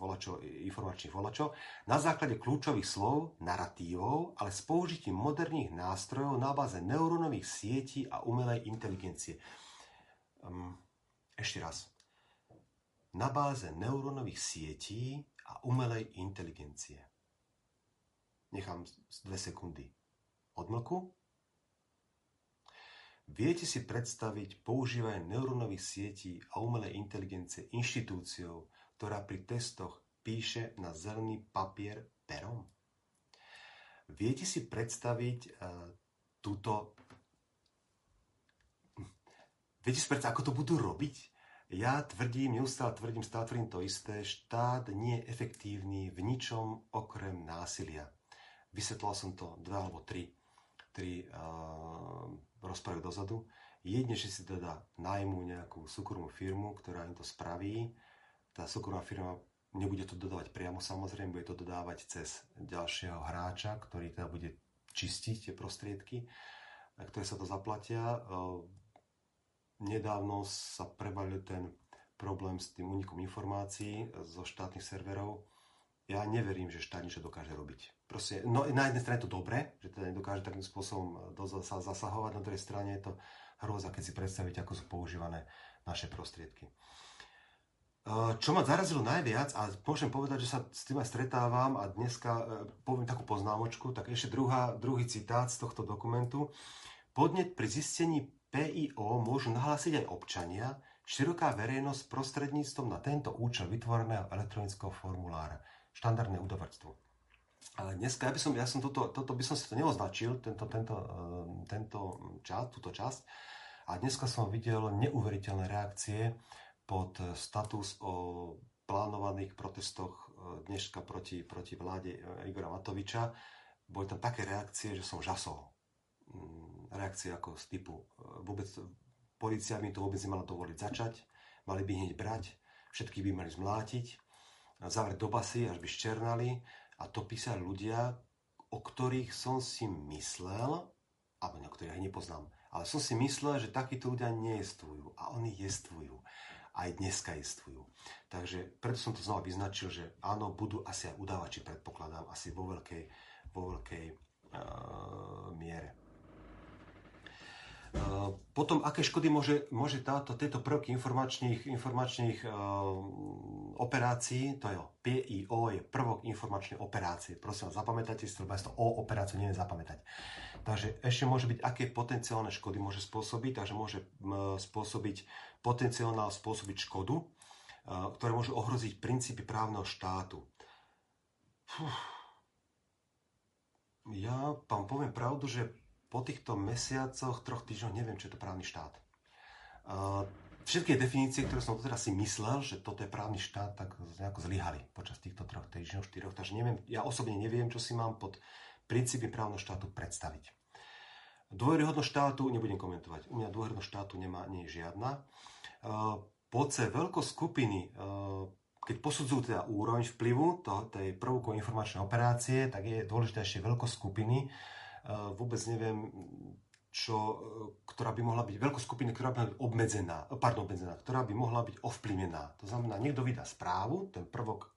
A: volačov, informačných volačov, na základe kľúčových slov, narratívov, ale s použitím moderných nástrojov na báze neurónových sietí a umelej inteligencie. Um, ešte raz. Na báze neurónových sietí a umelej inteligencie. Nechám dve sekundy odmlku Viete si predstaviť používanie neurónových sietí a umelej inteligencie inštitúciou, ktorá pri testoch píše na zelený papier perom? Viete si predstaviť uh, túto... Viete si predstaviť, ako to budú robiť? Ja tvrdím, neustále tvrdím, stále tvrdím to isté, štát nie je efektívny v ničom okrem násilia. Vysvetlal som to dva alebo tri, tri uh, rozprávať dozadu. Jedne, že si teda najmú nejakú súkromnú firmu, ktorá im to spraví. Tá súkromná firma nebude to dodávať priamo samozrejme, bude to dodávať cez ďalšieho hráča, ktorý teda bude čistiť tie prostriedky, ktoré sa to zaplatia. Nedávno sa prebalil ten problém s tým únikom informácií zo štátnych serverov ja neverím, že štát niečo dokáže robiť. Proste, no na jednej strane je to dobré, že teda nedokáže takým spôsobom sa zasahovať, na druhej strane je to hrôza, keď si predstavíte, ako sú používané naše prostriedky. Čo ma zarazilo najviac, a môžem povedať, že sa s tým aj stretávam a dneska e, poviem takú poznámočku, tak ešte druhá, druhý citát z tohto dokumentu. Podnet pri zistení PIO môžu nahlásiť aj občania, široká verejnosť prostredníctvom na tento účel vytvoreného elektronického formulára štandardné udavačstvo. Dneska ja by som, ja som toto, toto by som si to neoznačil, tento, tento, eh, tento čas, túto časť. A dneska som videl neuveriteľné reakcie pod status o plánovaných protestoch eh, dneška proti, proti vláde eh, Igora Matoviča. Boli tam také reakcie, že som žasol. Mm, reakcie ako z typu vôbec policia by to vôbec nemala dovoliť začať, mali by hneď brať, všetky by mali zmlátiť, zavrieť do basy, až by ščernali a to písali ľudia, o ktorých som si myslel, alebo na ktorých nepoznám, ale som si myslel, že takíto ľudia nejestujú a oni jestvujú. Aj dneska jestvujú. Takže preto som to znova vyznačil, že áno, budú asi aj udávači, predpokladám, asi vo veľkej, vo veľkej uh, miere. Uh, potom, aké škody môže, môže táto, tieto prvky informačných, informačných uh, operácií, to je PIO, je prvok informačnej operácie. Prosím vás, zapamätajte si to, to O operáciu neviem zapamätať. Takže ešte môže byť, aké potenciálne škody môže spôsobiť, takže môže spôsobiť, potenciálne spôsobiť škodu, ktoré môžu ohroziť princípy právneho štátu. Fuh. Ja vám poviem pravdu, že po týchto mesiacoch, troch týždňoch neviem, čo je to právny štát. Všetky definície, ktoré som teraz si myslel, že toto je právny štát, tak nejako zlyhali počas týchto troch týždňov, štyroch. Takže neviem, ja osobne neviem, čo si mám pod princípy právneho štátu predstaviť. Dôveryhodnosť štátu nebudem komentovať. U mňa dôveryhodnosť štátu nemá, nie je žiadna. Poce veľkoskupiny, keď posudzujú teda úroveň vplyvu to, tej prvkovej informačnej operácie, tak je dôležité ešte veľkoskupiny. Vôbec neviem, čo, ktorá by mohla byť veľkoskupina, ktorá by mohla byť obmedzená, pardon, obmedzená, ktorá by mohla byť ovplyvnená. To znamená, niekto vydá správu, ten prvok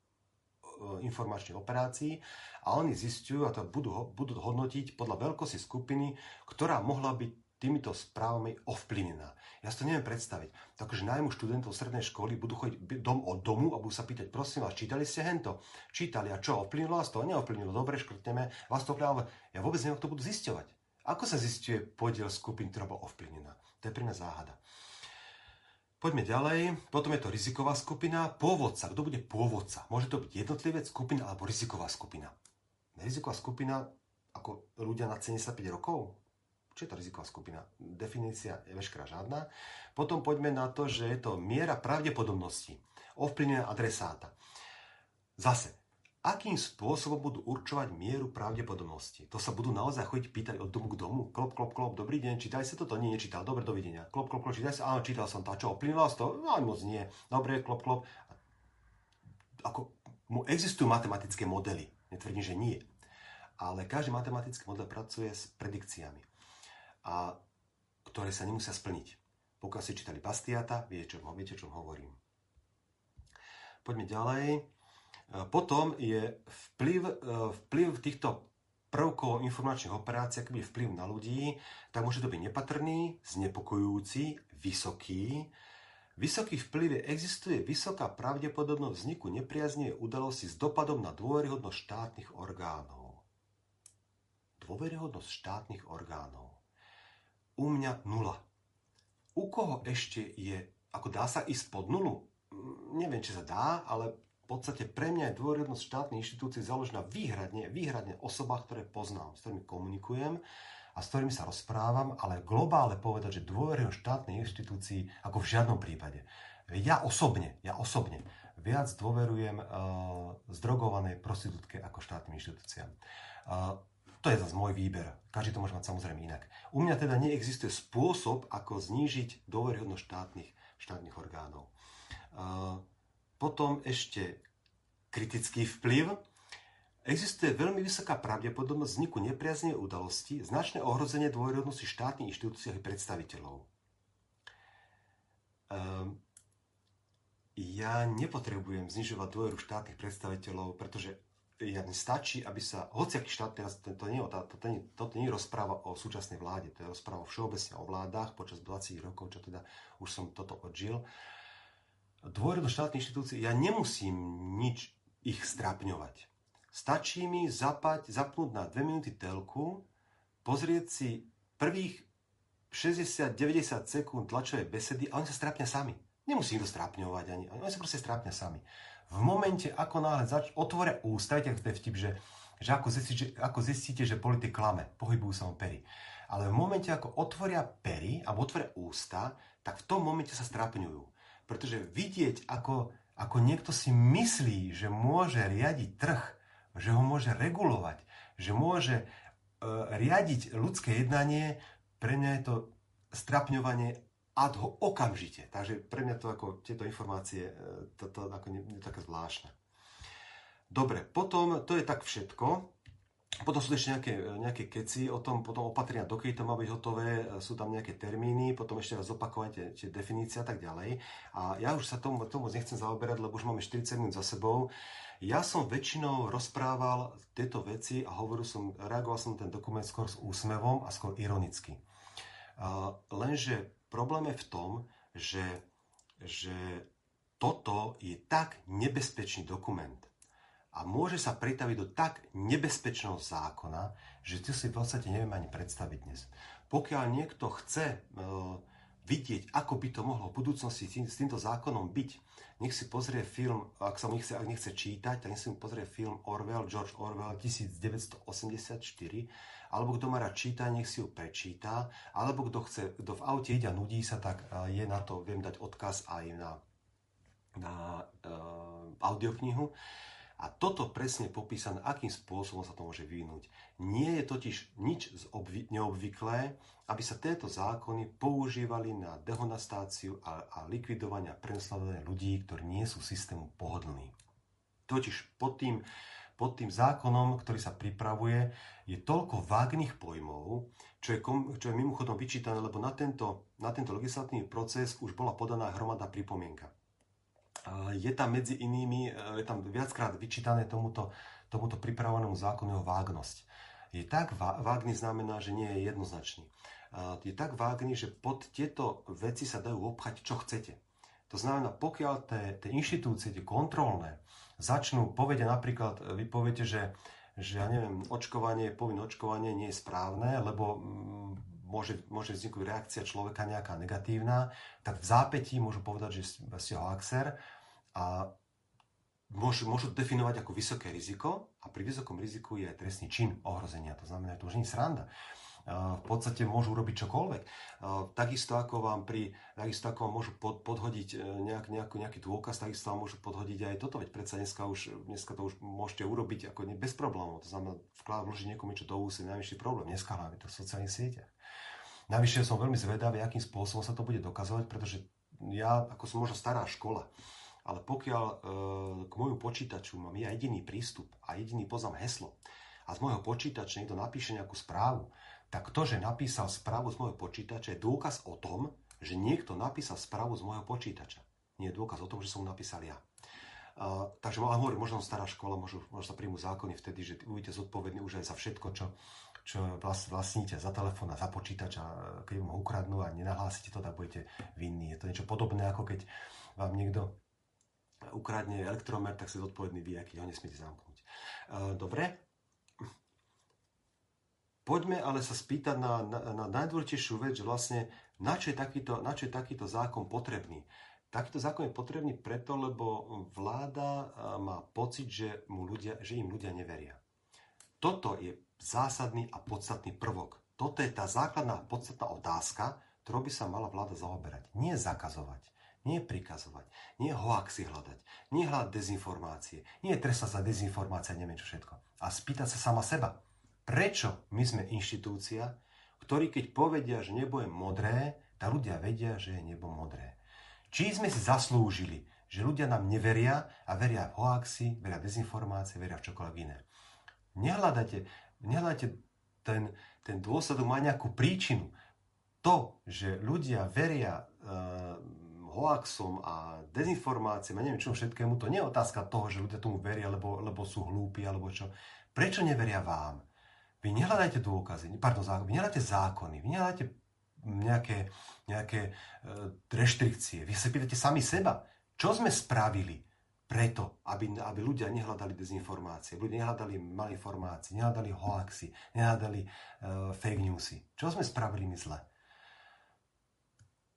A: E, informačných operácií a oni zistujú a to budú, budú hodnotiť podľa veľkosti skupiny, ktorá mohla byť týmito správami ovplyvnená. Ja si to neviem predstaviť. Takže najmu študentov strednej školy budú chodiť dom od domu a budú sa pýtať, prosím vás, čítali ste hento? Čítali a čo, ovplyvnilo vás to? Neovplyvnilo, dobre, škrtneme, vás to ovplyvnilo. Ja vôbec neviem, ako to budú zisťovať. Ako sa zistuje podiel skupín, ktorá bola ovplyvnená? To je pre mňa záhada. Poďme ďalej. Potom je to riziková skupina. Pôvodca. Kto bude pôvodca? Môže to byť jednotlivec, skupina alebo riziková skupina. Riziková skupina ako ľudia na 75 rokov? Čo je to riziková skupina? Definícia je veškerá žiadna. Potom poďme na to, že je to miera pravdepodobnosti ovplyvnenia adresáta. Zase, akým spôsobom budú určovať mieru pravdepodobnosti. To sa budú naozaj chodiť pýtať od domu k domu. Klop, klop, klop, dobrý deň, čítaj sa toto? Nie, nečítal. Dobre, dovidenia. Klop, klop, klop, čítaj sa? Áno, čítal som to. A čo, oplynulo to? No, moc nie. Dobre, klop, klop. Ako, existujú matematické modely. Netvrdím, že nie. Ale každý matematický model pracuje s predikciami. A ktoré sa nemusia splniť. Pokiaľ ste čítali Bastiata, viete, čo, viete, čo hovorím. Poďme ďalej. Potom je vplyv, e, vplyv týchto prvkov informačných operácií, aký je vplyv na ľudí, tak môže to byť nepatrný, znepokojujúci, vysoký. Vysoký vplyv existuje vysoká pravdepodobnosť vzniku nepriaznej udalosti s dopadom na dôveryhodnosť štátnych orgánov. Dôveryhodnosť štátnych orgánov. U mňa nula. U koho ešte je, ako dá sa ísť pod nulu? Neviem, či sa dá, ale podstate pre mňa je dôveryhodnosť štátnej inštitúcie založená výhradne, výhradne osobách, ktoré poznám, s ktorými komunikujem a s ktorými sa rozprávam, ale globálne povedať, že dôveryhodnosť štátnej inštitúcii ako v žiadnom prípade. Ja osobne, ja osobne viac dôverujem uh, zdrogovanej prostitútke ako štátnym inštitúciám. Uh, to je zase môj výber. Každý to môže mať samozrejme inak. U mňa teda neexistuje spôsob, ako znížiť dôveryhodnosť štátnych, štátnych orgánov. Potom ešte kritický vplyv. Existuje veľmi vysoká pravdepodobnosť vzniku nepriaznej udalosti, značné ohrozenie dôveryhodnosti štátnych inštitúcií a predstaviteľov. Ja nepotrebujem znižovať dôveru štátnych predstaviteľov, pretože ja stačí, aby sa, hociaký štát, teraz to, to, nie, to, to, nie, toto nie je rozpráva o súčasnej vláde, to je rozpráva všeobecne o vládach počas 20 rokov, čo teda už som toto odžil. Dôveru do štátnej ja nemusím nič ich strapňovať. Stačí mi zapať, zapnúť na 2 minúty telku, pozrieť si prvých 60-90 sekúnd tlačovej besedy a oni sa strapňa sami. Nemusí ich to strapňovať ani, oni sa proste strapňa sami. V momente, ako náhle zač- otvoria ústa, viete, to vtip, že, že ako, zistíte, že ako zistíte, že politik klame, pohybujú sa mu pery. Ale v momente, ako otvoria pery, alebo otvoria ústa, tak v tom momente sa strapňujú. Pretože vidieť, ako, ako niekto si myslí, že môže riadiť trh, že ho môže regulovať, že môže e, riadiť ľudské jednanie, pre mňa je to strapňovanie ad ho okamžite. Takže pre mňa to ako tieto informácie, toto ako nie, nie také zvláštne. Dobre, potom to je tak všetko. Potom sú ešte nejaké, nejaké keci o tom, potom opatrenia, dokedy to má byť hotové, sú tam nejaké termíny, potom ešte raz zopakovať tie, tie definície a tak ďalej. A ja už sa tomu, tomu nechcem zaoberať, lebo už máme 40 minút za sebou. Ja som väčšinou rozprával tieto veci a hovoril som, reagoval som ten dokument skôr s úsmevom a skôr ironicky. Uh, lenže problém je v tom, že, že toto je tak nebezpečný dokument, a môže sa pritaviť do tak nebezpečného zákona, že to si v podstate neviem ani predstaviť dnes. Pokiaľ niekto chce e, vidieť, ako by to mohlo v budúcnosti s týmto zákonom byť, nech si pozrie film, ak sa mu nechce, ak nechce čítať, tak nech si mu pozrie film Orwell, George Orwell 1984, alebo kto má rád čítať, nech si ju prečíta, alebo kto chce, kto v aute ide a nudí sa, tak e, je na to, viem dať odkaz aj na, na uh, audioknihu. A toto presne popísané, akým spôsobom sa to môže vyvinúť. Nie je totiž nič neobvyklé, aby sa tieto zákony používali na dehonastáciu a, a likvidovanie a prenasledovanie ľudí, ktorí nie sú systému pohodlní. Totiž pod tým, pod tým zákonom, ktorý sa pripravuje, je toľko vágnych pojmov, čo je, čo je mimochodom vyčítané, lebo na tento, na tento legislatívny proces už bola podaná hromadná pripomienka je tam medzi inými, e, je tam viackrát vyčítané tomuto, tomuto pripravovanému zákonu jeho vágnosť. Je tak vágny znamená, že nie je jednoznačný. Je tak vágny, že pod tieto veci sa dajú obchať, čo chcete. To znamená, pokiaľ tie inštitúcie, tie kontrolné, začnú, povedia napríklad, vy poviete, že, že ja neviem, očkovanie, povinné očkovanie nie je správne, lebo mm, môže, môže vzniknúť reakcia človeka nejaká negatívna, tak v zápätí môžu povedať, že ste hoaxer a môžu, môžu definovať ako vysoké riziko a pri vysokom riziku je trestný čin ohrozenia. To znamená, že to už nie je sranda. V podstate môžu urobiť čokoľvek. Takisto ako vám, pri, takisto ako vám môžu pod, podhodiť e, nejak, nejaký, nejaký dôkaz, takisto vám môžu podhodiť aj toto, veď predsa dneska, už, dneska to už môžete urobiť ako bez problémov. To znamená, vklad vložiť niekomu niečo do úsy, najvyšší problém. Dneska hlavne to v sociálnych sieťach. Navyše som veľmi zvedavý, akým spôsobom sa to bude dokazovať, pretože ja, ako som možno stará škola, ale pokiaľ e, k môjmu počítaču mám ja jediný prístup a jediný poznám heslo a z môjho počítača niekto napíše nejakú správu, tak to, že napísal správu z môjho počítača je dôkaz o tom, že niekto napísal správu z môjho počítača. Nie je dôkaz o tom, že som napísal ja. Uh, takže ale hovorím, možno stará škola, možno, možno sa príjmu zákony vtedy, že budete zodpovední už aj za všetko, čo, čo vlast, vlastníte za telefón a za počítač a keď mu ukradnú a nenahlásite to, tak budete vinní. Je to niečo podobné, ako keď vám niekto ukradne elektromer, tak ste zodpovedný vy, aký ho nesmiete zamknúť. E, dobre. Poďme ale sa spýtať na, na, na najdôležitejšiu vec, že vlastne na čo, je takýto, na čo je takýto zákon potrebný. Takýto zákon je potrebný preto, lebo vláda má pocit, že, mu ľudia, že im ľudia neveria. Toto je zásadný a podstatný prvok. Toto je tá základná podstatná otázka, ktorou by sa mala vláda zaoberať. Nie zakazovať nie prikazovať, nie hoaxy hľadať, nie hľadať dezinformácie, nie trestať za dezinformácie a neviem čo všetko. A spýtať sa sama seba, prečo my sme inštitúcia, ktorí keď povedia, že nebo je modré, tak ľudia vedia, že je nebo modré. Či sme si zaslúžili, že ľudia nám neveria a veria v hoaxy, veria v dezinformácie, veria v čokoľvek iné. Nehľadajte, nehľadajte ten, ten dôsledok má nejakú príčinu. To, že ľudia veria uh, hoaxom a dezinformáciám a neviem čo všetkému, to nie je otázka toho, že ľudia tomu veria, lebo, lebo sú hlúpi alebo čo. Prečo neveria vám? Vy nehľadajte dôkazy, pardon, vy nehľadajte zákony, vy nehľadajte nejaké, nejaké e, reštrikcie. Vy sa pýtate sami seba, čo sme spravili preto, aby, aby ľudia nehľadali dezinformácie, ľudia nehľadali malinformácie, nehľadali hoaxy, nehľadali e, fake newsy. Čo sme spravili my zle?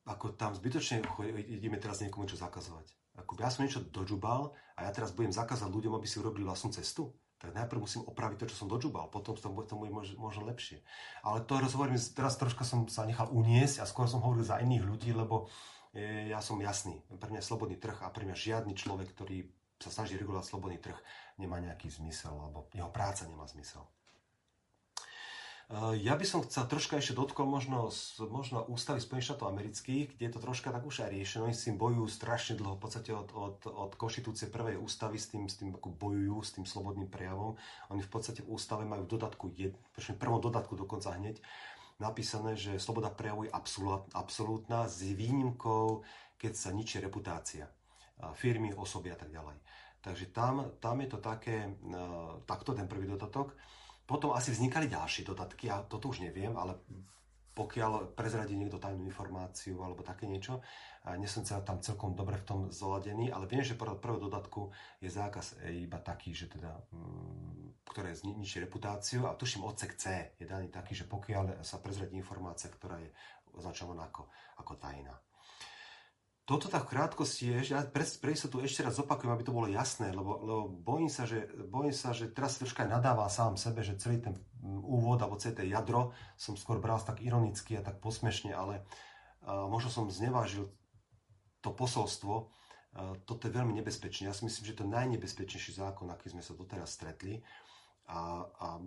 A: ako tam zbytočne ideme teraz niekomu čo zakazovať. Ako ja som niečo dožubal a ja teraz budem zakázať ľuďom, aby si urobili vlastnú cestu, tak najprv musím opraviť to, čo som dožubal, potom to, to bude možno lepšie. Ale to rozhovorím, teraz troška som sa nechal uniesť a skôr som hovoril za iných ľudí, lebo e, ja som jasný. Pre mňa slobodný trh a pre mňa žiadny človek, ktorý sa snaží regulovať slobodný trh, nemá nejaký zmysel, alebo jeho práca nemá zmysel. Ja by som chcel troška ešte dotkol možno, možno ústavy Spojených štátov amerických, kde je to troška tak už aj riešené. Oni s tým bojujú strašne dlho, v podstate od, od, od konštitúcie prvej ústavy s tým, s tým ako bojujú, s tým slobodným prejavom. Oni v podstate v ústave majú v dodatku, jed, prvom dodatku dokonca hneď, napísané, že sloboda prejavu je absolútna s výnimkou, keď sa ničí reputácia firmy, osoby a tak ďalej. Takže tam, tam je to také, takto ten prvý dodatok. Potom asi vznikali ďalšie dodatky, ja toto už neviem, ale pokiaľ prezradí niekto tajnú informáciu alebo také niečo, nie som tam celkom dobre v tom zoladený, ale viem, že prvého prvého dodatku je zákaz iba taký, že teda, mm, ktoré zničí reputáciu a tuším odsek C je daný taký, že pokiaľ sa prezradí informácia, ktorá je označovaná ako, ako tajná. Toto tak v krátkosti je, ja pre, pre tu ešte raz zopakujem, aby to bolo jasné, lebo, lebo bojím, sa, že, bojím sa, že teraz troška nadáva sám sebe, že celý ten mm, úvod alebo celé jadro som skôr bral tak ironicky a tak posmešne, ale uh, možno som znevážil to posolstvo. Uh, toto je veľmi nebezpečné. Ja si myslím, že to je najnebezpečnejší zákon, aký sme sa doteraz stretli. A, a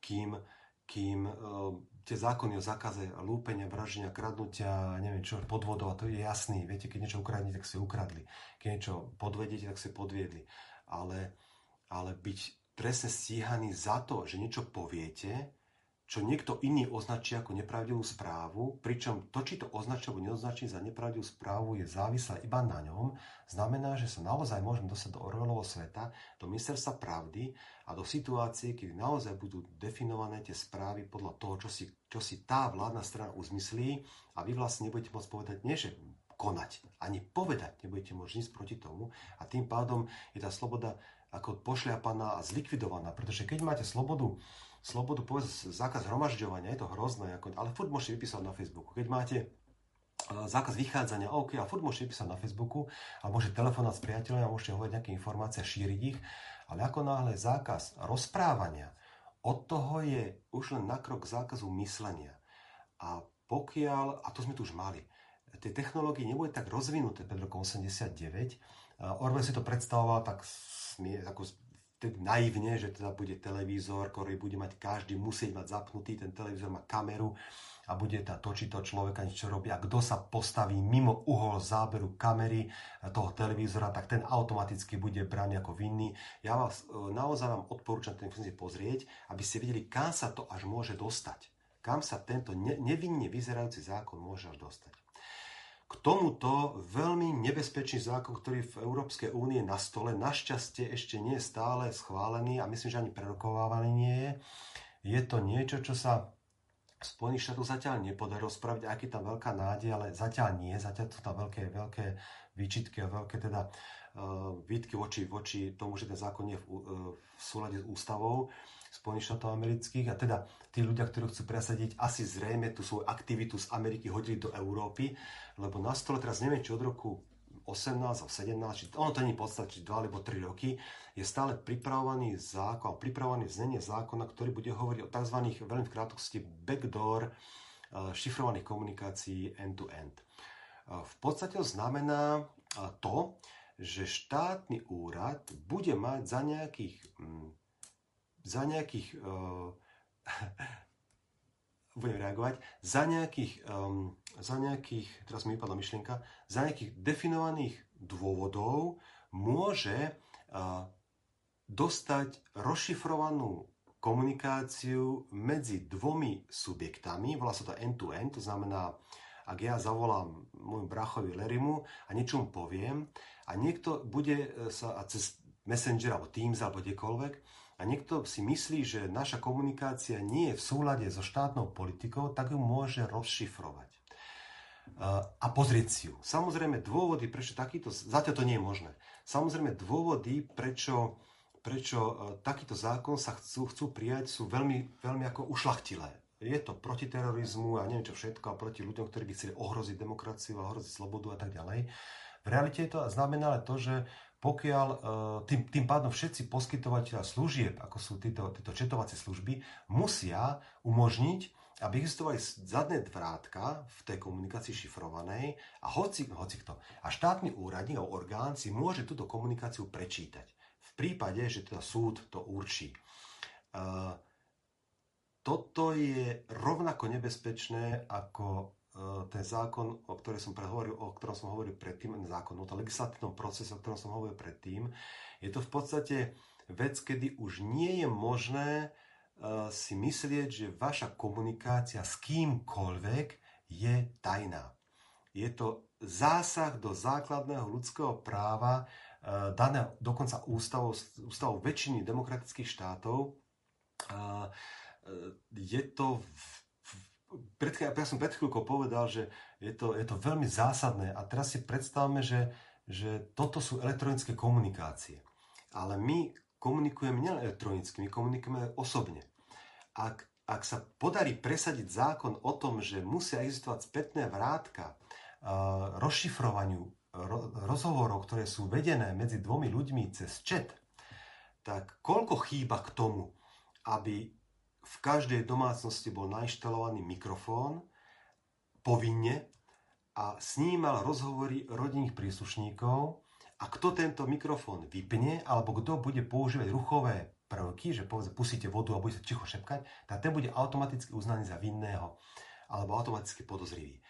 A: kým, kým uh, tie zákony o zákaze lúpenia, vraženia, kradnutia, neviem čo, podvodov, a to je jasný. Viete, keď niečo ukradnete, tak si ukradli. Keď niečo podvediete, tak si podviedli. Ale, ale byť trestne stíhaný za to, že niečo poviete, čo niekto iný označí ako nepravdivú správu, pričom to, či to označí alebo neoznačí za nepravdivú správu, je závislé iba na ňom, znamená, že sa naozaj môžeme dostať do Orwellovho sveta, do ministerstva pravdy a do situácie, kedy naozaj budú definované tie správy podľa toho, čo si, čo si tá vládna strana uzmyslí a vy vlastne nebudete môcť povedať, nie že konať, ani povedať nebudete môcť nič proti tomu. A tým pádom je tá sloboda ako pošliapaná a zlikvidovaná, pretože keď máte slobodu slobodu, povedz, zákaz hromažďovania, je to hrozné, ako, ale furt môžete vypísať na Facebooku. Keď máte zákaz vychádzania, OK, a furt môžete vypísať na Facebooku a môžete telefonovať s priateľom a môžete hovoriť nejaké informácie šíriť ich, ale ako náhle zákaz rozprávania, od toho je už len na krok zákazu myslenia. A pokiaľ, a to sme tu už mali, tie technológie neboli tak rozvinuté pred rokom 89, Orwell si to predstavoval tak ako tak naivne, že teda bude televízor, ktorý bude mať každý, musieť mať zapnutý, ten televízor má kameru a bude tá točiť toho človeka niečo robí a kto sa postaví mimo uhol záberu kamery toho televízora, tak ten automaticky bude braný ako vinný. Ja vás e, naozaj vám odporúčam ten film pozrieť, aby ste videli, kam sa to až môže dostať. Kam sa tento nevinne vyzerajúci zákon môže až dostať. K tomuto veľmi nebezpečný zákon, ktorý v Európskej únie na stole, našťastie ešte nie je stále schválený a myslím, že ani prerokovávaný nie je. Je to niečo, čo sa v Spojených štátoch zatiaľ nepodarilo spraviť, aký tam veľká nádej, ale zatiaľ nie, zatiaľ sú tam veľké, veľké výčitky a veľké teda uh, výtky voči, voči tomu, že ten zákon je v, uh, v súlade s ústavou. Spojených štátov amerických a teda tí ľudia, ktorí chcú presadiť asi zrejme tú svoju aktivitu z Ameriky hodili do Európy, lebo na stole teraz neviem, či od roku 18 alebo 17, či ono to nie je podstate, či 2 alebo 3 roky, je stále pripravovaný zákon, pripravovaný znenie zákona, ktorý bude hovoriť o tzv. veľmi v krátkosti backdoor eh, šifrovaných komunikácií end-to-end. Eh, v podstate to znamená eh, to, že štátny úrad bude mať za nejakých hm, za nejakých, uh, budem reagovať, za nejakých, um, za nejakých, teraz mi vypadla myšlienka, za nejakých definovaných dôvodov môže uh, dostať rozšifrovanú komunikáciu medzi dvomi subjektami, volá sa to end-to-end, to znamená, ak ja zavolám môjmu brachovi Lerimu a niečo mu poviem a niekto bude sa a cez Messenger alebo Teams alebo kdekoľvek a niekto si myslí, že naša komunikácia nie je v súlade so štátnou politikou, tak ju môže rozšifrovať a pozrieť si ju. Samozrejme dôvody, prečo takýto, zatiaľ to nie je možné, samozrejme dôvody, prečo, prečo e, takýto zákon sa chcú, chcú prijať, sú veľmi, veľmi ako ušlachtilé. Je to proti terorizmu a neviem čo všetko a proti ľuďom, ktorí by chceli ohroziť demokraciu a ohroziť slobodu a tak ďalej. V realite to znamená to, že pokiaľ e, tým, tým pádom všetci poskytovateľa služieb, ako sú títo, títo četovacie služby, musia umožniť, aby existovali zadné vrátka v tej komunikácii šifrovanej a hoci, hoci kto. A štátny úradník alebo orgán si môže túto komunikáciu prečítať. V prípade, že teda súd to určí. E, toto je rovnako nebezpečné ako ten zákon, o ktorom som prehovoril, o ktorom som hovoril predtým, zákon o tom legislatívnom procese, o ktorom som hovoril predtým. Je to v podstate vec, kedy už nie je možné e, si myslieť, že vaša komunikácia s kýmkoľvek je tajná. Je to zásah do základného ľudského práva, e, dané dokonca ústavou, ústavou väčšiny demokratických štátov. Je to pred, ja som pred chvíľkou povedal, že je to, je to veľmi zásadné a teraz si predstavme, že, že toto sú elektronické komunikácie. Ale my komunikujeme nielen elektronicky, my komunikujeme osobne. Ak, ak sa podarí presadiť zákon o tom, že musia existovať spätné vrátka uh, rozšifrovaniu ro, rozhovorov, ktoré sú vedené medzi dvomi ľuďmi cez chat, tak koľko chýba k tomu, aby v každej domácnosti bol nainštalovaný mikrofón povinne a snímal rozhovory rodinných príslušníkov a kto tento mikrofón vypne, alebo kto bude používať ruchové prvky, že povedzme pustíte vodu a budete ticho šepkať, tak ten bude automaticky uznaný za vinného alebo automaticky podozrivý.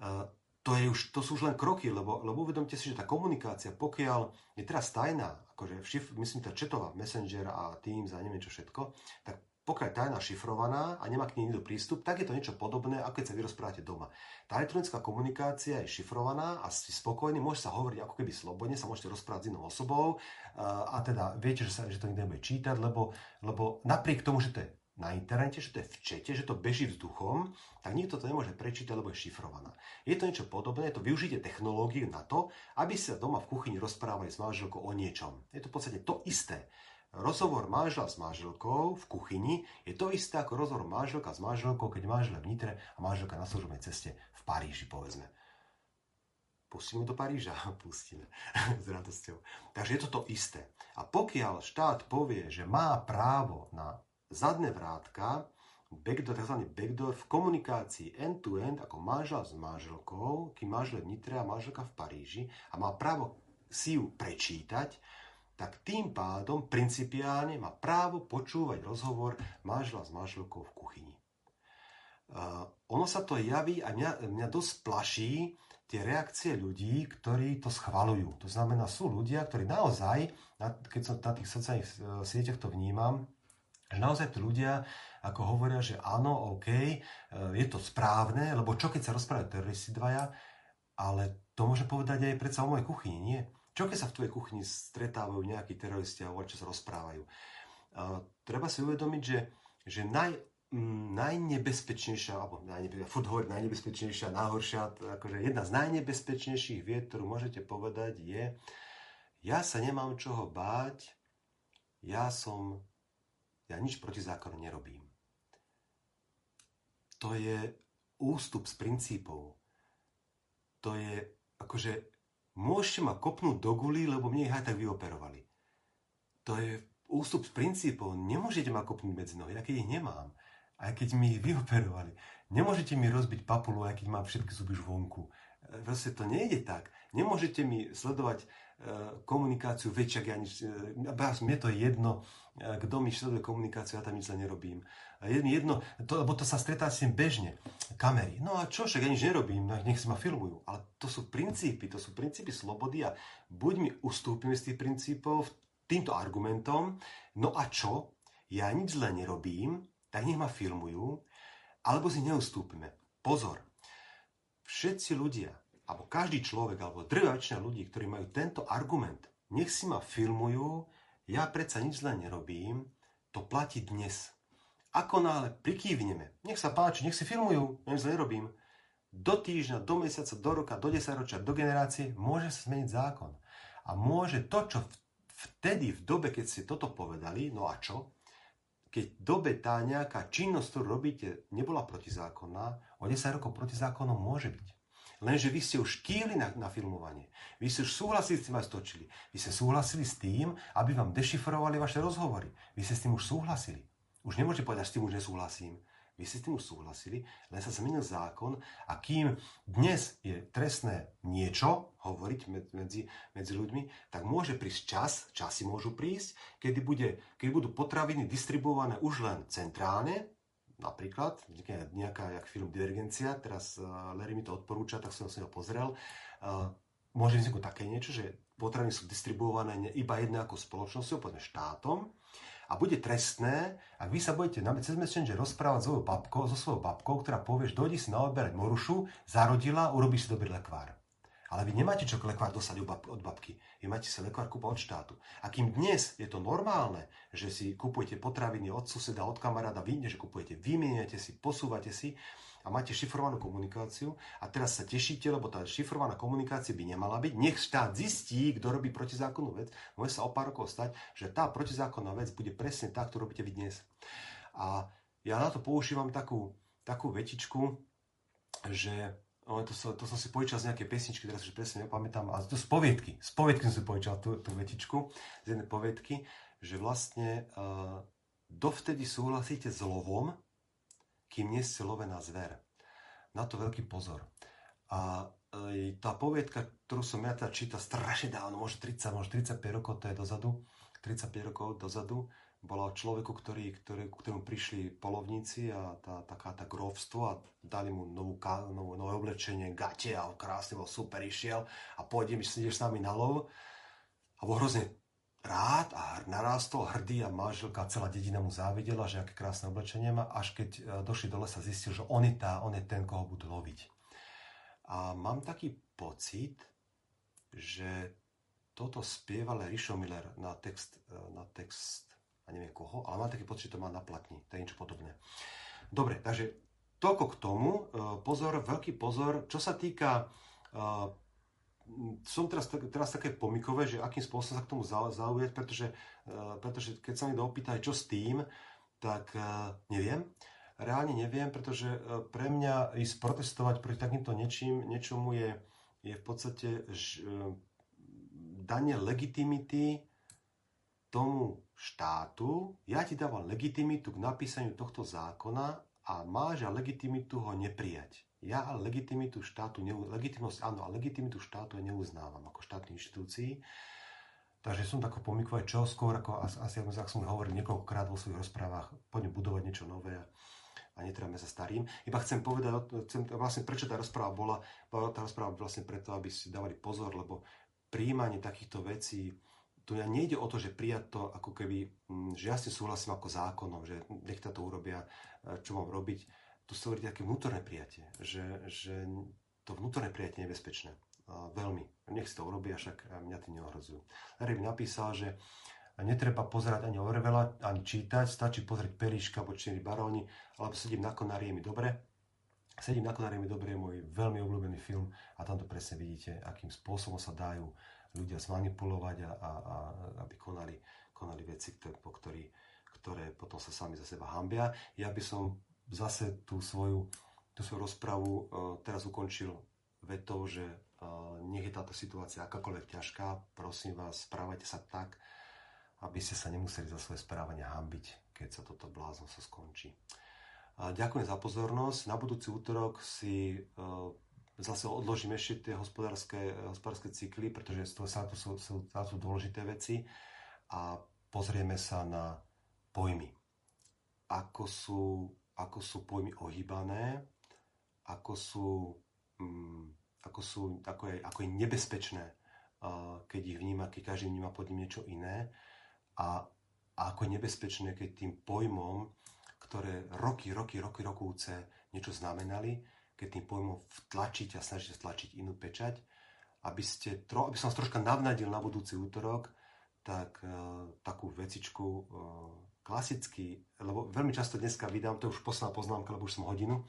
A: Uh, to, je už, to sú už len kroky, lebo, lebo uvedomte si, že tá komunikácia, pokiaľ je teraz tajná, akože šif, myslím, tá četová Messenger a Teams a neviem čo všetko, tak pokiaľ je tajná šifrovaná a nemá k nej nikto prístup, tak je to niečo podobné, ako keď sa vy rozprávate doma. Tá elektronická komunikácia je šifrovaná a si spokojný, môže sa hovoriť ako keby slobodne, sa môžete rozprávať s inou osobou a teda viete, že, sa, že to nikto nebude čítať, lebo, lebo napriek tomu, že to je na internete, že to je v čete, že to beží vzduchom, tak nikto to nemôže prečítať, lebo je šifrovaná. Je to niečo podobné, je to využitie technológie na to, aby sa doma v kuchyni rozprávali s manželkou o niečom. Je to v podstate to isté. Rozhovor manžela s manželkou v kuchyni je to isté ako rozhovor manželka s manželkou, keď manžel v Nitre a manželka na služobnej ceste v Paríži, povedzme. Pustíme do Paríža? Pustíme. s radosťou. Takže je to to isté. A pokiaľ štát povie, že má právo na zadné vrátka, backdoor, tzv. backdoor v komunikácii end-to-end ako manžel s manželkou, kým manžel v Nitre a manželka v Paríži a má právo si ju prečítať, tak tým pádom principiálne má právo počúvať rozhovor manžela s manželkou v kuchyni. Uh, ono sa to javí a mňa, mňa dosť plaší tie reakcie ľudí, ktorí to schvalujú. To znamená, sú ľudia, ktorí naozaj, keď som na tých sociálnych e, sieťach to vnímam, že naozaj tí ľudia ako hovoria, že áno, OK, e, je to správne, lebo čo keď sa rozprávajú teroristi dvaja, ale to môže povedať aj predsa o mojej kuchyni, nie? Čo keď sa v tvojej kuchyni stretávajú nejakí teroristi a čo sa rozprávajú? Uh, treba si uvedomiť, že, že naj, m, najnebezpečnejšia, alebo najnebe, najnebezpečnejšia, najhoršia, akože jedna z najnebezpečnejších vied, ktorú môžete povedať je, ja sa nemám čoho báť, ja som, ja nič proti zákonu nerobím. To je ústup z princípov. To je akože môžete ma kopnúť do guli, lebo mne ich aj tak vyoperovali. To je ústup z princípov. Nemôžete ma kopnúť medzi nohy, aj keď ich nemám. Aj keď mi ich vyoperovali. Nemôžete mi rozbiť papulu, aj keď mám všetky zuby vonku. Proste to nejde tak. Nemôžete mi sledovať komunikáciu väčšia, ja nič, eh, mne to je jedno, eh, kto mi sleduje komunikáciu, ja tam nič nerobím. Je mi jedno, to, lebo to sa stretá s tým bežne. Kamery. No a čo, však ja nič nerobím, no, nech si ma filmujú. Ale to sú princípy, to sú princípy slobody a buď mi ustúpime z tých princípov týmto argumentom, no a čo, ja nič zle nerobím, tak nech ma filmujú, alebo si neustúpime. Pozor, všetci ľudia, alebo každý človek, alebo drvá väčšina ľudí, ktorí majú tento argument, nech si ma filmujú, ja predsa nič zle nerobím, to platí dnes. Ako náhle prikývneme, nech sa páči, nech si filmujú, ja nič zle nerobím, do týždňa, do mesiaca, do roka, do desaťročia, do generácie môže sa zmeniť zákon. A môže to, čo vtedy, v dobe, keď ste toto povedali, no a čo? Keď dobe tá nejaká činnosť, ktorú robíte, nebola protizákonná, o 10 rokov protizákonom môže byť. Lenže vy ste už kývli na, na filmovanie. Vy ste už súhlasili s tým, vás točili. Vy ste súhlasili s tým, aby vám dešifrovali vaše rozhovory. Vy ste s tým už súhlasili. Už nemôžete povedať, že s tým už nesúhlasím. Vy ste s tým už súhlasili, len sa zmenil zákon a kým dnes je trestné niečo hovoriť medzi, medzi ľuďmi, tak môže prísť čas, časy môžu prísť, kedy, bude, kedy budú potraviny distribuované už len centrálne, napríklad, nejaká, jak film Divergencia, teraz uh, Larry mi to odporúča, tak som si ho pozrel, uh, môže vzniknúť také niečo, že potraviny sú distribuované iba jednou spoločnosťou, povedzme štátom, a bude trestné, ak vy sa budete na cez Messenger rozprávať so svojou babkou, so svojou babkou, ktorá povieš, dojdi si naoberať morušu, zarodila, urobíš si dobrý lekvár. Ale vy nemáte čo lekvár dosať od babky. Vy máte sa lekvár kúpať od štátu. A kým dnes je to normálne, že si kupujete potraviny od suseda, od kamaráda, vy, že kupujete, vymieniate si, posúvate si, a máte šifrovanú komunikáciu a teraz sa tešíte, lebo tá šifrovaná komunikácia by nemala byť. Nech štát zistí, kto robí protizákonnú vec. Môže sa o pár rokov stať, že tá protizákonná vec bude presne tá, ktorú robíte vy dnes. A ja na to používam takú, takú vetičku, že To, som, to som si požičal z nejakej pesničky, teraz už presne nepamätám, ale to z poviedky. Z poviedky som si požičal tú, tú vetičku, z jednej poviedky, že vlastne uh, dovtedy súhlasíte s lovom, kým nie ste lovená zver. Na to veľký pozor. A e, tá poviedka, ktorú som ja teda čítal strašne dávno, možno 30, možno 35 rokov to je dozadu, 35 rokov dozadu, bola o človeku, ktorý, ktorý, k ktorému prišli polovníci a tá, taká tá grovstvo a dali mu novú, novú, nové oblečenie, gate a krásne bol super išiel a pôjdem, ideš s nami na lov. A bol hrozne rád a narástol hrdý a manželka, celá dedina mu závidela, že aké krásne oblečenie má, až keď e, došli do lesa, zistil, že on je, tá, on je ten, koho budú loviť. A mám taký pocit, že toto spieval Rišo Miller na text, e, na text, a neviem koho, ale mám taký pocit, že to má na platni, to je niečo podobné. Dobre, takže toľko k tomu. E, pozor, veľký pozor. Čo sa týka som teraz, teraz také pomikové, že akým spôsobom sa k tomu zaujať, pretože, e, pretože keď sa mi opýta, čo s tým, tak e, neviem. Reálne neviem, pretože e, pre mňa ísť protestovať proti takýmto niečím, niečomu je, je v podstate danie legitimity tomu štátu. Ja ti dávam legitimitu k napísaniu tohto zákona a máš a legitimitu ho neprijať. Ja legitimitu štátu, legitimnosť áno, a legitimitu štátu ja neuznávam ako štátnej inštitúcii. Takže som tako pomykové, čo skôr, ako asi ako som hovoril niekoľkokrát vo svojich rozprávach, poďme budovať niečo nové a netráme sa starým. Iba chcem povedať, chcem, vlastne prečo tá rozpráva bola, bola tá rozpráva vlastne preto, aby si dávali pozor, lebo príjmanie takýchto vecí, tu nejde o to, že prijať to ako keby, mm, že ja si súhlasím ako zákonom, že nech to urobia, čo mám robiť tu sa hovorí také vnútorné prijatie, že, že to vnútorné prijatie je nebezpečné. Veľmi. Nech si to urobia, však mňa tým neohrozujú. Larry mi napísal, že netreba pozerať ani Orwella, ani čítať, stačí pozrieť Pelíška alebo Číny baróni, alebo sedím na konári je mi dobre. Sedím na konári mi dobre je môj veľmi obľúbený film a tam to presne vidíte, akým spôsobom sa dajú ľudia zmanipulovať a, a, a aby konali, konali veci, ktoré, po ktorý, ktoré potom sa sami za seba hambia. Ja by som zase tú svoju, tú svoju rozpravu uh, teraz ukončil vetou, že uh, nech je táto situácia akákoľvek ťažká, prosím vás, správajte sa tak, aby ste sa nemuseli za svoje správanie hambiť, keď sa toto blázno sa skončí. Uh, ďakujem za pozornosť. Na budúci útorok si uh, zase odložím ešte tie hospodárske, hospodárske cykly, pretože to sa, to sú, sú, to sú dôležité veci a pozrieme sa na pojmy. Ako sú ako sú pojmy ohýbané, ako sú, um, ako, sú ako, je, ako je nebezpečné, uh, keď ich vníma, keď každý vníma pod ním niečo iné a, a ako je nebezpečné, keď tým pojmom, ktoré roky, roky, roky, rokúce niečo znamenali, keď tým pojmom vtlačiť a snažíte stlačiť inú pečať, aby, ste, aby som vás troška navnadil na budúci útorok, tak uh, takú vecičku uh, klasicky, lebo veľmi často dneska vydám, to je už posledná poznámka, lebo už som hodinu,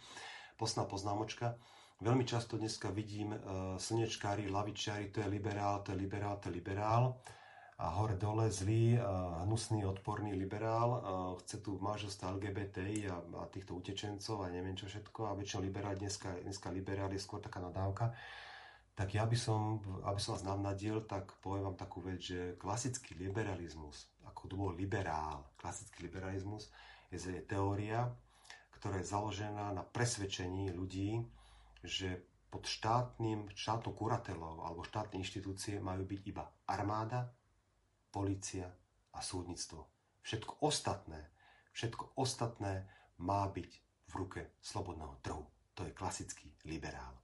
A: posledná poznámočka, veľmi často dneska vidím uh, slnečkári, lavičiari, to je liberál, to je liberál, to je liberál a hore dole zlý, uh, hnusný, odporný liberál, uh, chce tu manželstvo LGBTI a, a týchto utečencov a neviem čo všetko a väčšinou liberál, dneska, dneska liberál je skôr taká nadávka. Tak ja by som, aby som vás navnadil, tak poviem vám takú vec, že klasický liberalizmus ako to bol liberál, klasický liberalizmus, je teória, ktorá je založená na presvedčení ľudí, že pod štátnym, štátnou kuratelou alebo štátne inštitúcie majú byť iba armáda, policia a súdnictvo. Všetko ostatné, všetko ostatné má byť v ruke slobodného trhu. To je klasický liberál.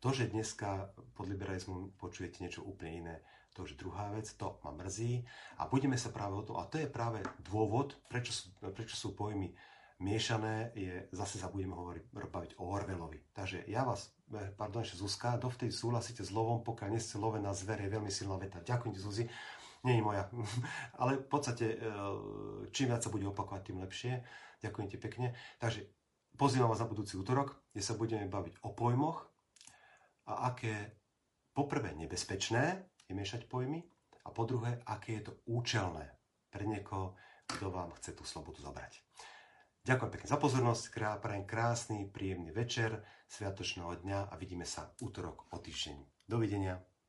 A: To, že dneska pod liberalizmom počujete niečo úplne iné, to už druhá vec, to ma mrzí a budeme sa práve o tom, a to je práve dôvod, prečo sú, prečo sú pojmy miešané, je, zase sa budeme hovoriť, baviť o Orvelovi. Takže ja vás, eh, pardon, ešte Zuzka, dovtedy súhlasíte s lovom, pokiaľ nie ste love na zver, je veľmi silná veta. Ďakujem ti, Zuzi. Nie je moja. Ale v podstate, eh, čím viac sa bude opakovať, tým lepšie. Ďakujem ti pekne. Takže pozývam vás na budúci útorok, kde sa budeme baviť o pojmoch a aké poprvé nebezpečné je miešať pojmy a po druhé, aké je to účelné pre niekoho, kto vám chce tú slobodu zobrať. Ďakujem pekne za pozornosť, prajem krásny, príjemný večer, sviatočného dňa a vidíme sa útorok o týždeň. Dovidenia.